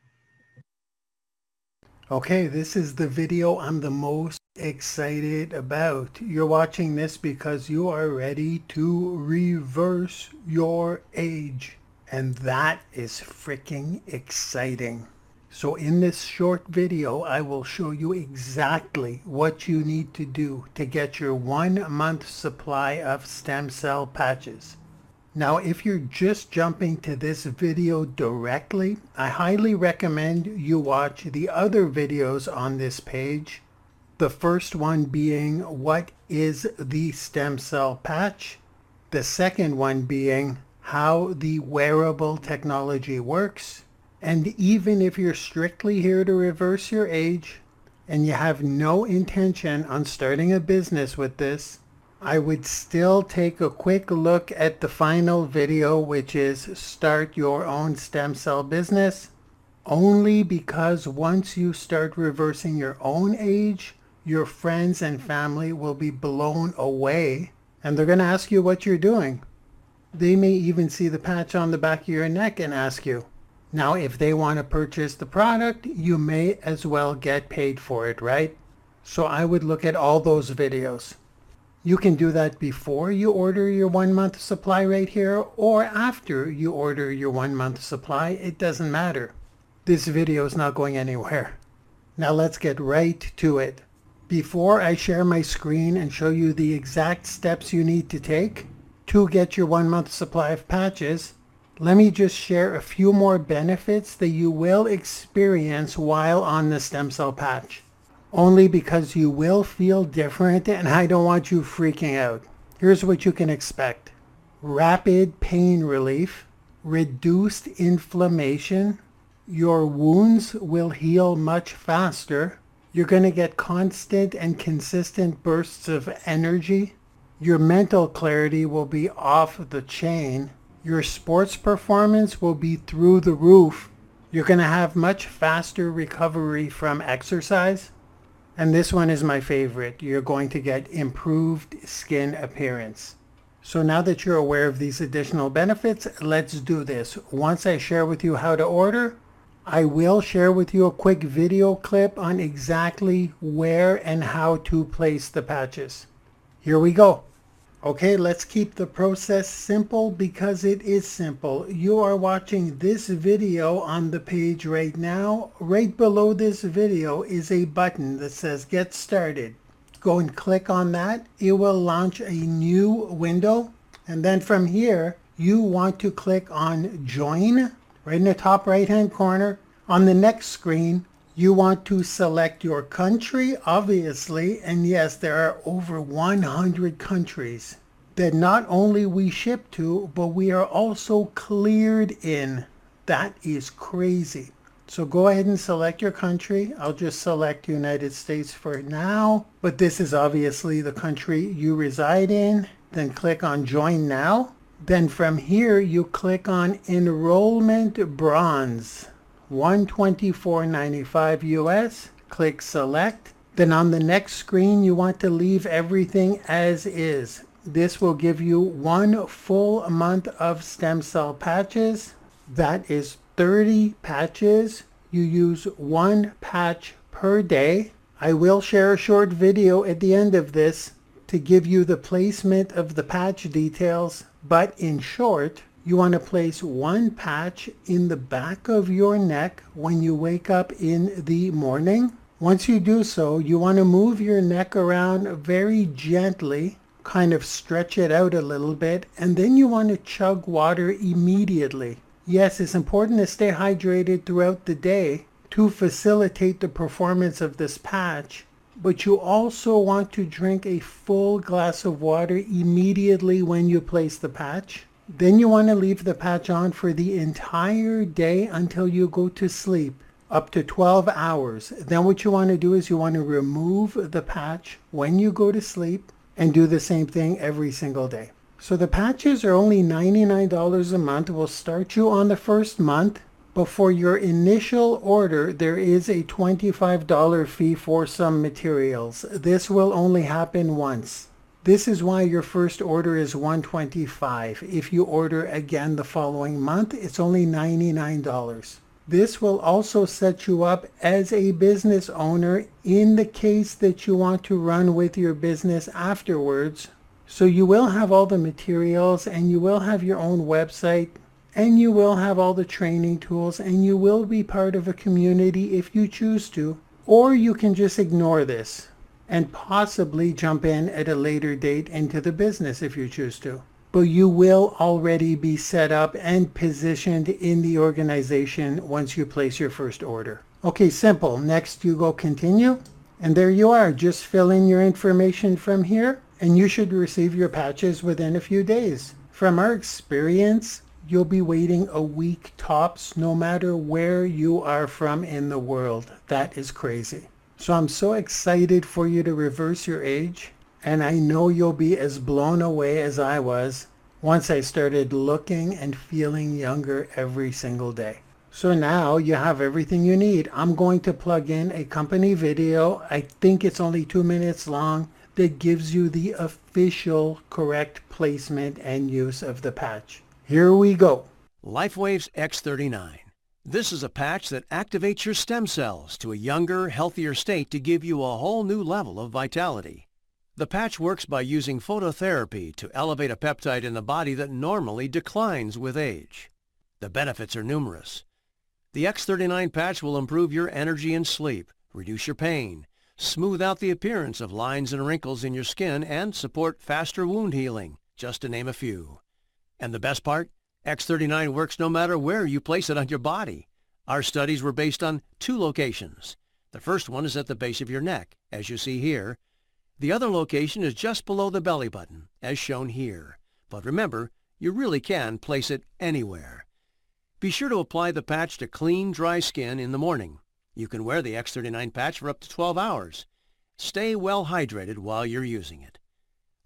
Okay, this is the video I'm the most excited about. You're watching this because you are ready to reverse your age. And that is freaking exciting. So in this short video, I will show you exactly what you need to do to get your one month supply of stem cell patches. Now, if you're just jumping to this video directly, I highly recommend you watch the other videos on this page. The first one being what is the stem cell patch? The second one being how the wearable technology works. And even if you're strictly here to reverse your age and you have no intention on starting a business with this, I would still take a quick look at the final video, which is start your own stem cell business, only because once you start reversing your own age, your friends and family will be blown away and they're going to ask you what you're doing. They may even see the patch on the back of your neck and ask you. Now, if they want to purchase the product, you may as well get paid for it, right? So I would look at all those videos. You can do that before you order your one month supply right here or after you order your one month supply. It doesn't matter. This video is not going anywhere. Now let's get right to it. Before I share my screen and show you the exact steps you need to take, to get your one month supply of patches, let me just share a few more benefits that you will experience while on the stem cell patch. only because you will feel different and I don't want you freaking out. Here's what you can expect. Rapid pain relief, reduced inflammation, your wounds will heal much faster. You're going to get constant and consistent bursts of energy. Your mental clarity will be off the chain. Your sports performance will be through the roof. You're going to have much faster recovery from exercise. And this one is my favorite. You're going to get improved skin appearance. So now that you're aware of these additional benefits, let's do this. Once I share with you how to order, I will share with you a quick video clip on exactly where and how to place the patches. Here we go. Okay, let's keep the process simple because it is simple. You are watching this video on the page right now. Right below this video is a button that says get started. Go and click on that. It will launch a new window. And then from here, you want to click on join right in the top right hand corner. On the next screen, you want to select your country, obviously, and yes, there are over 100 countries that not only we ship to, but we are also cleared in. That is crazy. So go ahead and select your country. I'll just select United States for now, but this is obviously the country you reside in. Then click on join now. Then from here, you click on enrollment bronze, 124.95 US. Click select. Then on the next screen, you want to leave everything as is. This will give you one full month of stem cell patches. That is 30 patches. You use one patch per day. I will share a short video at the end of this to give you the placement of the patch details, but in short, you want to place one patch in the back of your neck when you wake up in the morning. Once you do so, you want to move your neck around very gently, kind of stretch it out a little bit, and then you want to chug water immediately. Yes, it's important to stay hydrated throughout the day to facilitate the performance of this patch, but you also want to drink a full glass of water immediately when you place the patch. Then you want to leave the patch on for the entire day until you go to sleep, up to 12 hours. Then what you want to do is you want to remove the patch when you go to sleep and do the same thing every single day. So the patches are only $99 a month. We'll start you on the first month but for your initial order, there is a $25 fee for some materials. This will only happen once. This is why your first order is 125. If you order again the following month, it's only $99. This will also set you up as a business owner in the case that you want to run with your business afterwards. So you will have all the materials and you will have your own website and you will have all the training tools and you will be part of a community if you choose to or you can just ignore this and possibly jump in at a later date into the business if you choose to. But you will already be set up and positioned in the organization once you place your first order. Okay simple. Next you go continue and there you are. Just fill in your information from here and you should receive your patches within a few days. From our experience you'll be waiting a week tops no matter where you are from in the world. That is crazy. So I'm so excited for you to reverse your age. And I know you'll be as blown away as I was once I started looking and feeling younger every single day. So now you have everything you need. I'm going to plug in a company video. I think it's only two minutes long that gives you the official correct placement and use of the patch. Here we go. LifeWaves X39. This is a patch that activates your stem cells to a younger, healthier state to give you a whole new level of vitality. The patch works by using phototherapy to elevate a peptide in the body that normally declines with age. The benefits are numerous. The X39 patch will improve your energy and sleep, reduce your pain, smooth out the appearance of lines and wrinkles in your skin, and support faster wound healing, just to name a few. And the best part? X39 works no matter where you place it on your body. Our studies were based on two locations, the first one is at the base of your neck, as you see here. The other location is just below the belly button, as shown here. But remember, you really can place it anywhere. Be sure to apply the patch to clean, dry skin in the morning. You can wear the X39 patch for up to 12 hours. Stay well hydrated while you're using it.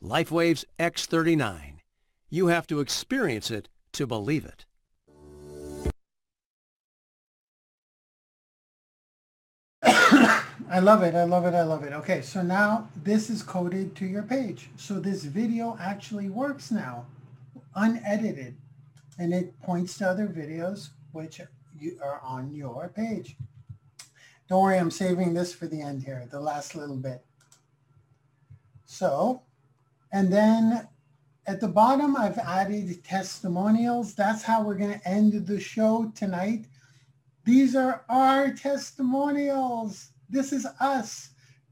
LifeWaves X39. You have to experience it to believe it. I love it. I love it. I love it. Okay, so now this is coded to your page. So this video actually works now, unedited, and it points to other videos which are on your page. Don't worry, I'm saving this for the end here, the last little bit. So, and then at the bottom, I've added testimonials. That's how we're going to end the show tonight. These are our testimonials. This is us.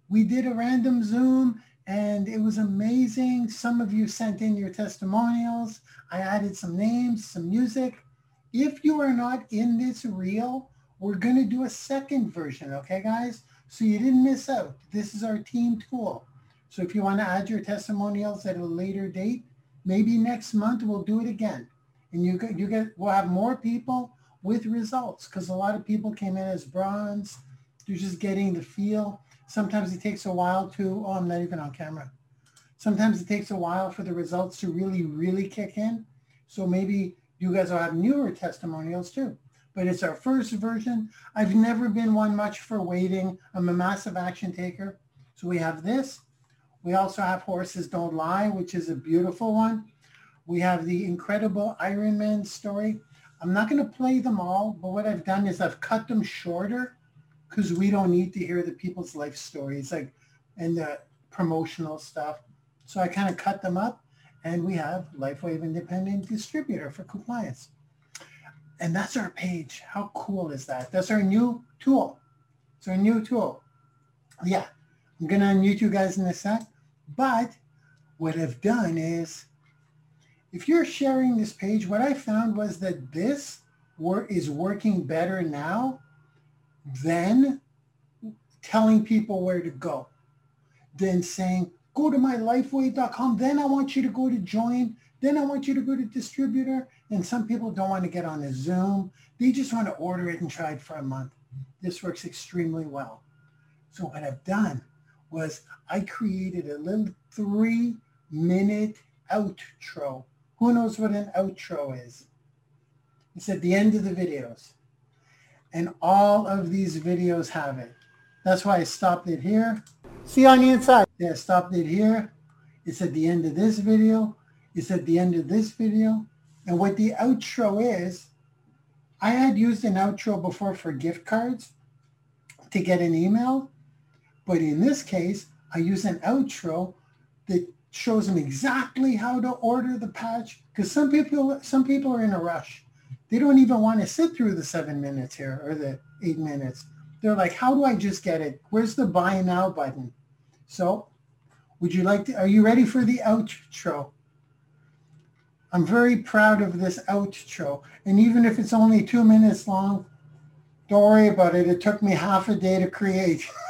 We did a random Zoom and it was amazing. Some of you sent in your testimonials. I added some names, some music. If you are not in this reel, we're going to do a second version, okay, guys? So you didn't miss out. This is our team tool. So if you want to add your testimonials at a later date, maybe next month we'll do it again. And you get, you get, we'll have more people with results because a lot of people came in as bronze. They're just getting the feel. Sometimes it takes a while to, oh, I'm not even on camera. Sometimes it takes a while for the results to really, really kick in. So maybe you guys will have newer testimonials too. But it's our first version. I've never been one much for waiting. I'm a massive action taker. So we have this. We also have Horses Don't Lie, which is a beautiful one. We have the incredible Iron Man story. I'm not going to play them all, but what I've done is I've cut them shorter because we don't need to hear the people's life stories like and the promotional stuff. So I kind of cut them up and we have LifeWave Independent Distributor for compliance. And that's our page. How cool is that? That's our new tool. It's our new tool. Yeah, I'm going to unmute you guys in a sec. But what I've done is if you're sharing this page, what I found was that this work is working better now than telling people where to go, than saying, go to mylifewave.com. Then I want you to go to join. Then I want you to go to distributor. And some people don't want to get on a Zoom. They just want to order it and try it for a month. This works extremely well. So what I've done was I created a little three minute outro who knows what an outro is? It's at the end of the videos. And all of these videos have it. That's why I stopped it here. See on the inside. Yeah, I stopped it here. It's at the end of this video. It's at the end of this video. And what the outro is, I had used an outro before for gift cards to get an email. But in this case, I use an outro that shows them exactly how to order the patch because some people some people are in a rush. They don't even want to sit through the seven minutes here or the eight minutes. They're like how do i just get it? Where's the buy now button? So would you like to are you ready for the outro? I'm very proud of this outro and even if it's only two minutes long don't worry about it. It took me half a day to create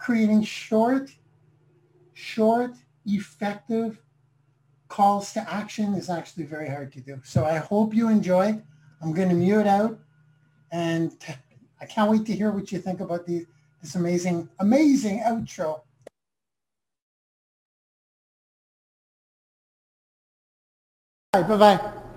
creating short short effective calls to action is actually very hard to do. So I hope you enjoy. I'm going to mute out and I can't wait to hear what you think about this amazing, amazing outro. All right, bye-bye.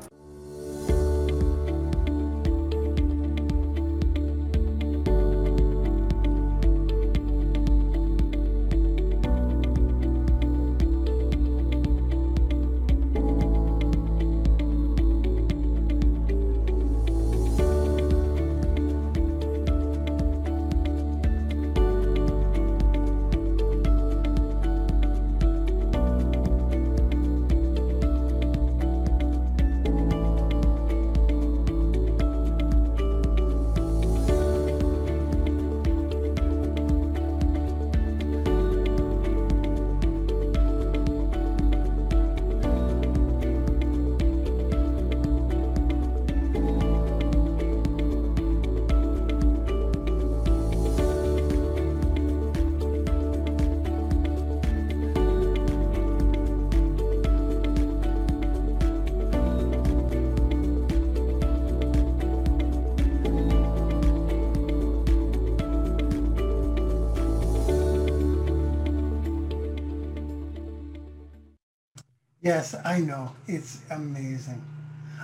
I know. It's amazing.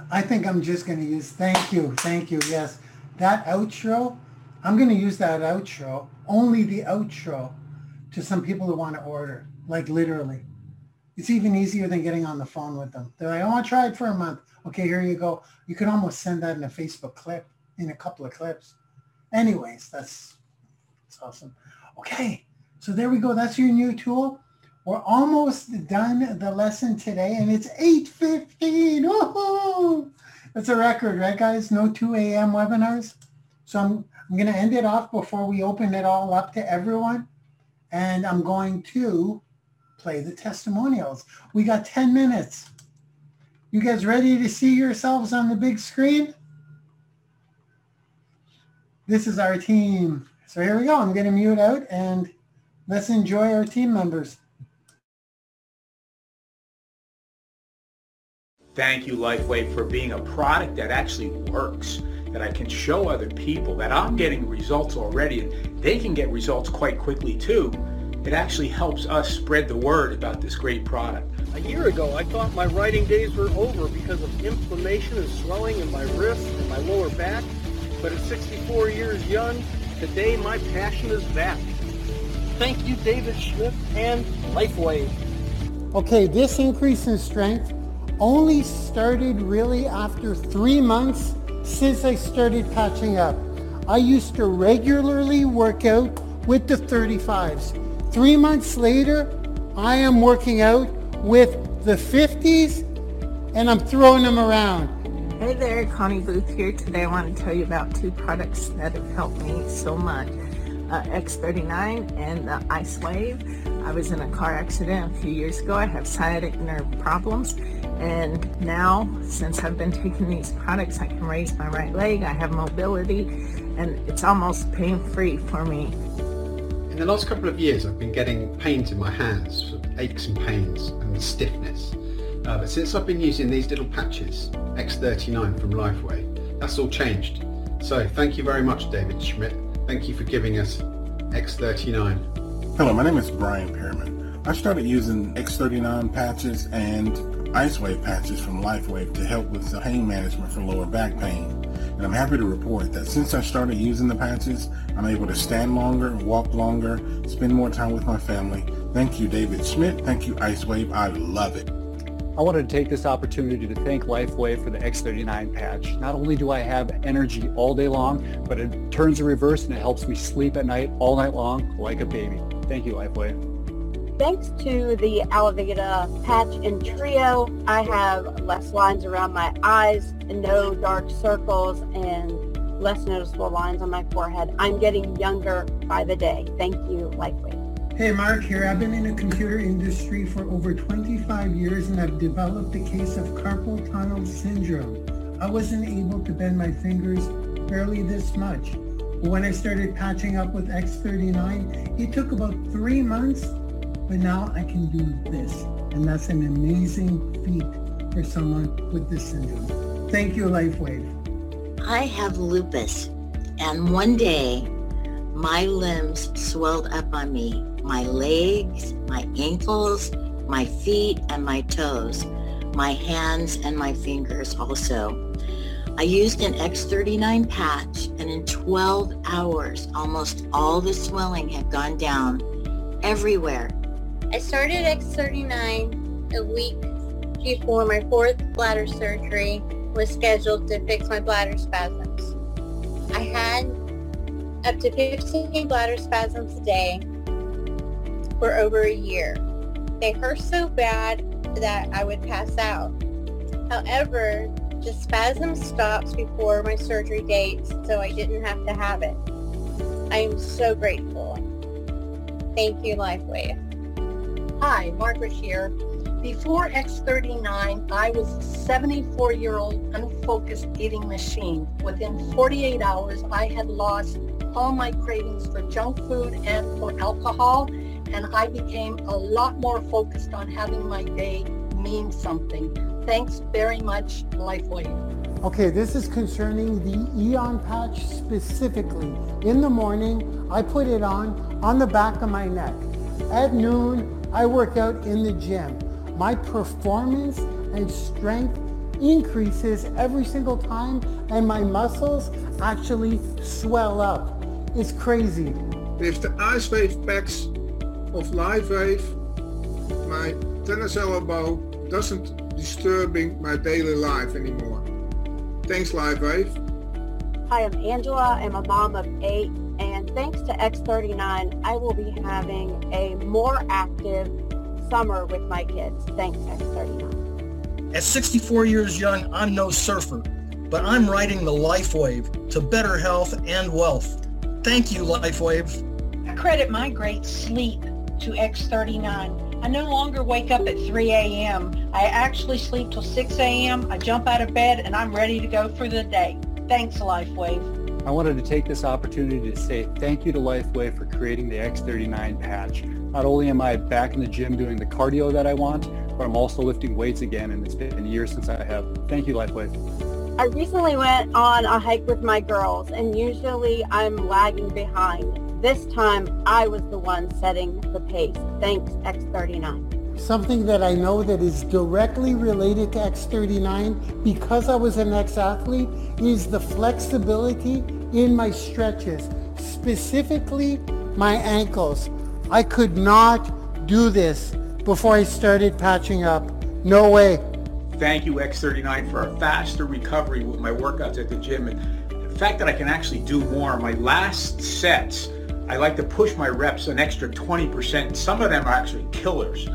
I think I'm just going to use, thank you, thank you. Yes, that outro, I'm going to use that outro, only the outro, to some people who want to order, like literally. It's even easier than getting on the phone with them. They're like, to try it for a month. Okay, here you go. You can almost send that in a Facebook clip, in a couple of clips. Anyways, that's, that's awesome. Okay, so there we go. That's your new tool. We're almost done the lesson today, and it's 8.15. Oh, that's a record, right, guys? No 2 a.m. webinars. So I'm, I'm going to end it off before we open it all up to everyone. And I'm going to play the testimonials. We got 10 minutes. You guys ready to see yourselves on the big screen? This is our team. So here we go. I'm going to mute out and let's enjoy our team members. Thank you, LifeWave, for being a product that actually works, that I can show other people, that I'm getting results already, and they can get results quite quickly too. It actually helps us spread the word about this great product. A year ago, I thought my writing days were over because of inflammation and swelling in my wrists and my lower back. But at 64 years young, today my passion is back. Thank you, David Schmidt and LifeWave. Okay, this increase in strength only started really after three months since I started patching up. I used to regularly work out with the 35s. Three months later, I am working out with the 50s and I'm throwing them around. Hey there, Connie Booth here. Today I want to tell you about two products that have helped me so much. Uh, X39 and the Ice Wave. I was in a car accident a few years ago. I have sciatic nerve problems and now since I've been taking these products I can raise my right leg. I have mobility and it's almost pain-free for me. In the last couple of years I've been getting pains in my hands, aches and pains and stiffness. Uh, but since I've been using these little patches, X39 from LifeWave, that's all changed. So thank you very much David Schmidt. Thank you for giving us X39. Hello, my name is Brian Pearman. I started using X39 patches and IceWave patches from LifeWave to help with the pain management for lower back pain. And I'm happy to report that since I started using the patches, I'm able to stand longer, walk longer, spend more time with my family. Thank you, David Schmidt. Thank you, IceWave. I love it. I wanted to take this opportunity to thank LifeWave for the X39 patch. Not only do I have energy all day long, but it turns the reverse and it helps me sleep at night all night long like a baby. Thank you, LifeWave. Thanks to the Alavida patch and trio, I have less lines around my eyes, no dark circles, and less noticeable lines on my forehead. I'm getting younger by the day. Thank you, LifeWave. Hey, Mark here. I've been in the computer industry for over 25 years and I've developed a case of carpal tunnel syndrome. I wasn't able to bend my fingers barely this much. But when I started patching up with X39, it took about three months, but now I can do this. And that's an amazing feat for someone with this syndrome. Thank you, LifeWave. I have lupus, and one day my limbs swelled up on me my legs, my ankles, my feet, and my toes, my hands and my fingers also. I used an X39 patch and in 12 hours, almost all the swelling had gone down everywhere. I started X39 a week before my fourth bladder surgery was scheduled to fix my bladder spasms. I had up to 15 bladder spasms a day for over a year. They hurt so bad that I would pass out. However, the spasm stops before my surgery date, so I didn't have to have it. I am so grateful. Thank you, LifeWave. Hi, Margaret here. Before X39, I was a 74-year-old unfocused eating machine. Within 48 hours, I had lost all my cravings for junk food and for alcohol and I became a lot more focused on having my day mean something. Thanks very much, LifeWave. Okay, this is concerning the Aeon patch specifically. In the morning, I put it on on the back of my neck. At noon, I work out in the gym. my performance and strength increases every single time and my muscles actually swell up. It's crazy. With the Ice Wave packs of LifeWave, my tennis elbow doesn't disturbing my daily life anymore. Thanks LifeWave. Hi, I'm Angela. I'm a mom of eight, and thanks to X39, I will be having a more active summer with my kids. Thanks, X39. At 64 years young, I'm no surfer, but I'm riding the LifeWave to better health and wealth. Thank you, LifeWave. I credit my great sleep to X39. I no longer wake up at 3 a.m. I actually sleep till 6 a.m. I jump out of bed and I'm ready to go for the day. Thanks, LifeWave. I wanted to take this opportunity to say thank you to LifeWave for creating the X39 patch. Not only am I back in the gym doing the cardio that I want, but I'm also lifting weights again, and it's been years since I have. Thank you, LifeWave. I recently went on a hike with my girls, and usually I'm lagging behind. This time, I was the one setting the pace. Thanks, X39. Something that I know that is directly related to X39 because I was an ex-athlete is the flexibility in my stretches, specifically my ankles. I could not do this before I started patching up. No way. Thank you, X39, for a faster recovery with my workouts at the gym. And the fact that I can actually do more. My last sets, I like to push my reps an extra 20%. Some of them are actually killers.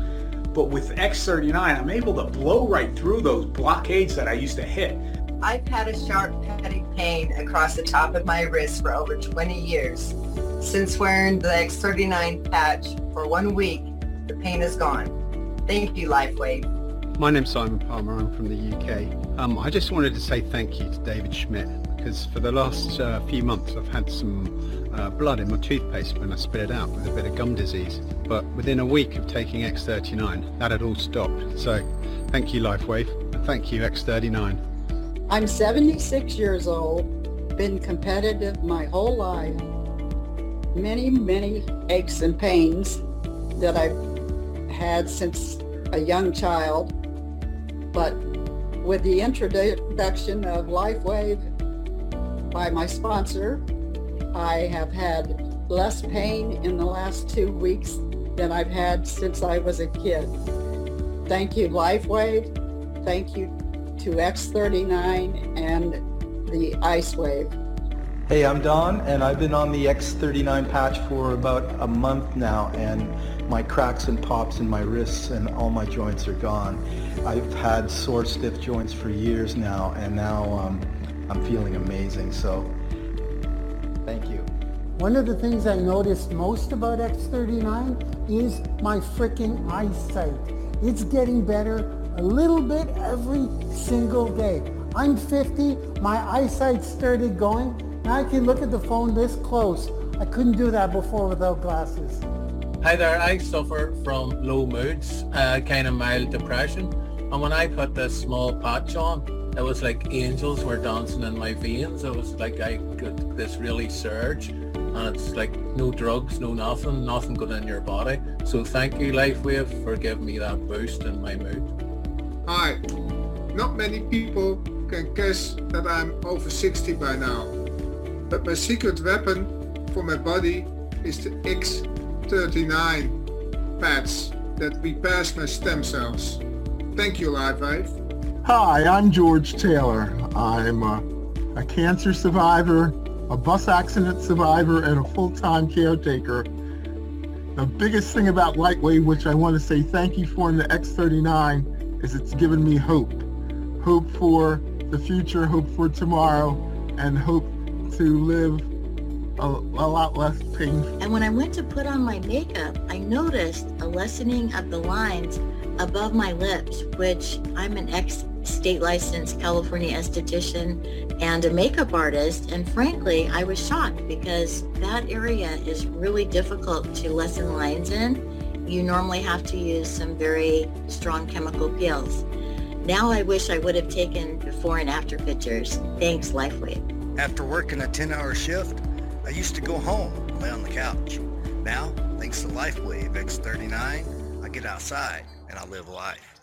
But with X39, I'm able to blow right through those blockades that I used to hit. I've had a sharp cutting pain across the top of my wrist for over 20 years. Since wearing the X39 patch for one week, the pain is gone. Thank you, LifeWave. My name's Simon Palmer. I'm from the UK. Um, I just wanted to say thank you to David Schmidt because for the last uh, few months I've had some uh, blood in my toothpaste when I spit it out with a bit of gum disease. But within a week of taking X39, that had all stopped. So thank you, LifeWave, and thank you, X39. I'm 76 years old, been competitive my whole life. Many, many aches and pains that I've had since a young child. But with the introduction of LifeWave by my sponsor, I have had less pain in the last two weeks than I've had since I was a kid. Thank you, LifeWave. Thank you to X39 and the Ice Wave. Hey, I'm Don, and I've been on the X39 patch for about a month now, and my cracks and pops in my wrists and all my joints are gone. I've had sore, stiff joints for years now, and now um, I'm feeling amazing. So, thank you. One of the things I noticed most about X39 is my freaking eyesight. It's getting better a little bit every single day. I'm 50, my eyesight started going. Now I can look at the phone this close. I couldn't do that before without glasses. Hi there, I suffer from low moods, uh, kind of mild depression. And when I put this small patch on, it was like angels were dancing in my veins. It was like I got this really surge and it's like no drugs, no nothing, nothing good in your body. So thank you LifeWave for giving me that boost in my mood. Hi. Not many people can guess that I'm over 60 by now. But my secret weapon for my body is the X39 patch that repairs my stem cells. Thank you, LifeWave. Hi, I'm George Taylor. I'm a, a cancer survivor, a bus accident survivor, and a full-time caretaker. The biggest thing about LifeWave, which I want to say thank you for in the X39, is it's given me hope. Hope for the future, hope for tomorrow, and hope to live a, a lot less painful. And when I went to put on my makeup, I noticed a lessening of the lines above my lips, which I'm an ex-state licensed California esthetician and a makeup artist. And frankly, I was shocked because that area is really difficult to lessen lines in. You normally have to use some very strong chemical peels. Now I wish I would have taken before and after pictures. Thanks, LifeWave. After working a 10-hour shift, I used to go home, lay on the couch. Now, thanks to LifeWave X39, I get outside and I live life.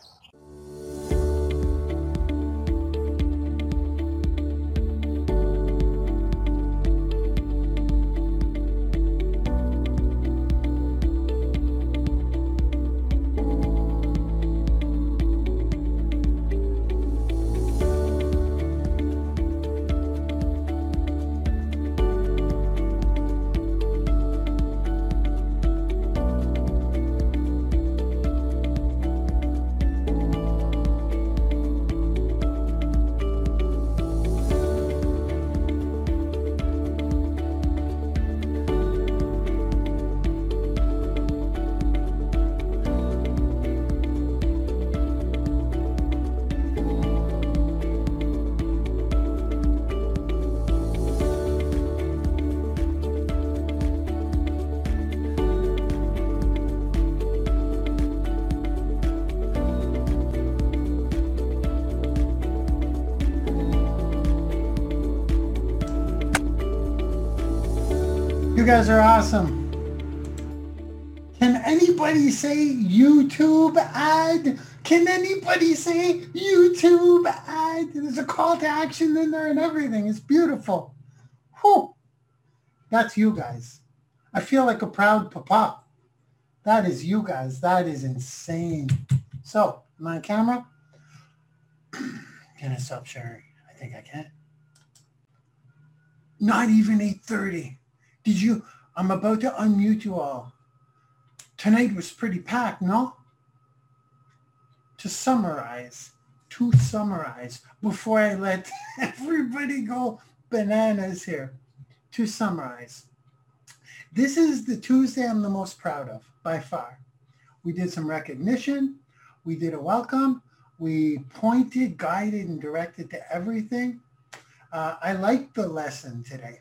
You guys are awesome. Can anybody say YouTube ad? Can anybody say YouTube ad? There's a call to action in there and everything. It's beautiful. Whew. That's you guys. I feel like a proud papa. That is you guys. That is insane. So, am I on camera? Can I stop sharing? I think I can. Not even 8.30. Did you? I'm about to unmute you all. Tonight was pretty packed, no? To summarize, to summarize, before I let everybody go bananas here, to summarize. This is the Tuesday I'm the most proud of, by far. We did some recognition. We did a welcome. We pointed, guided, and directed to everything. Uh, I liked the lesson today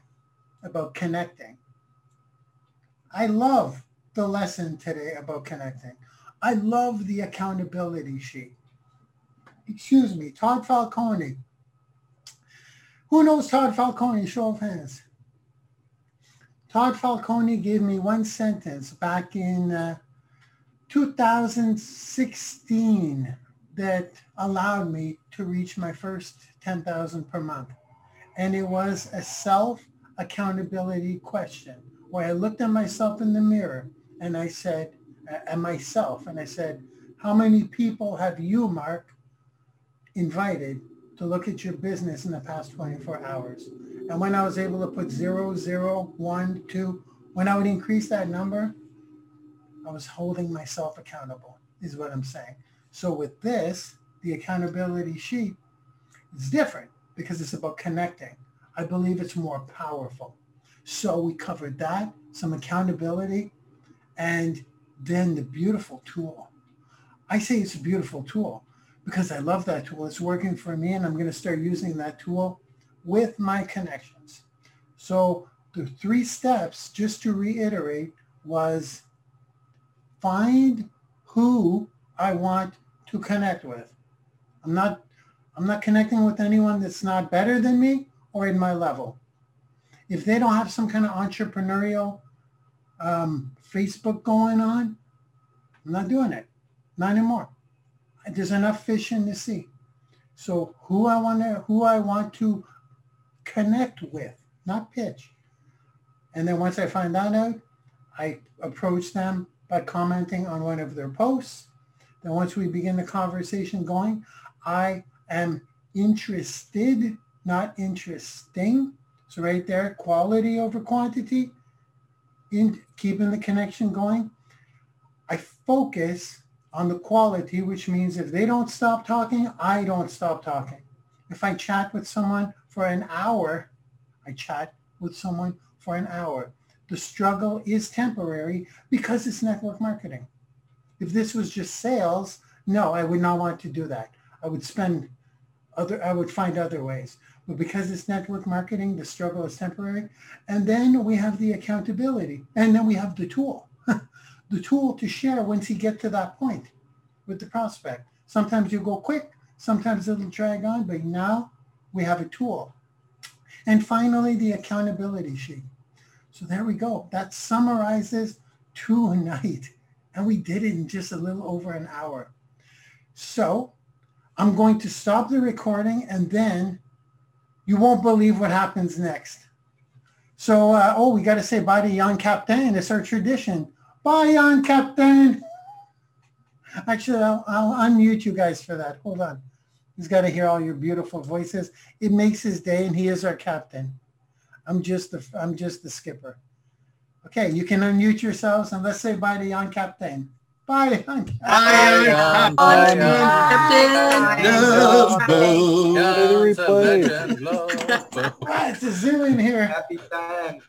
about connecting. I love the lesson today about connecting. I love the accountability sheet. Excuse me, Todd Falcone. Who knows Todd Falcone? Show of hands. Todd Falcone gave me one sentence back in uh, 2016 that allowed me to reach my first 10,000 per month. And it was a self accountability question where I looked at myself in the mirror and I said, at myself, and I said, how many people have you, Mark, invited to look at your business in the past 24 hours? And when I was able to put zero, zero, one, two, when I would increase that number, I was holding myself accountable, is what I'm saying. So with this, the accountability sheet is different because it's about connecting. I believe it's more powerful. So we covered that, some accountability, and then the beautiful tool. I say it's a beautiful tool because I love that tool. It's working for me and I'm going to start using that tool with my connections. So the three steps, just to reiterate, was find who I want to connect with. I'm not I'm not connecting with anyone that's not better than me or in my level. If they don't have some kind of entrepreneurial um, Facebook going on, I'm not doing it. Not anymore. There's enough fish in the sea. So who I want to who I want to connect with, not pitch. And then once I find that out, I approach them by commenting on one of their posts. Then once we begin the conversation going, I am interested, not interesting. So right there, quality over quantity, in keeping the connection going. I focus on the quality, which means if they don't stop talking, I don't stop talking. If I chat with someone for an hour, I chat with someone for an hour. The struggle is temporary because it's network marketing. If this was just sales, no, I would not want to do that. I would spend other, I would find other ways. But because it's network marketing, the struggle is temporary. And then we have the accountability. And then we have the tool. the tool to share once you get to that point with the prospect. Sometimes you go quick, sometimes it'll drag on, but now we have a tool. And finally, the accountability sheet. So there we go. That summarizes tonight. And we did it in just a little over an hour. So I'm going to stop the recording and then you won't believe what happens next. So, uh, oh, we got to say bye to Jan Kaptein. It's our tradition. Bye, Jan Kaptein. Actually, I'll, I'll unmute you guys for that. Hold on. He's got to hear all your beautiful voices. It makes his day, and he is our captain. I'm just the I'm just the skipper. Okay, you can unmute yourselves and let's say bye to Jan Kaptein. Bye, Jan. Bye, Jan. Bye, Captain. Right, to zoom in here. Happy time.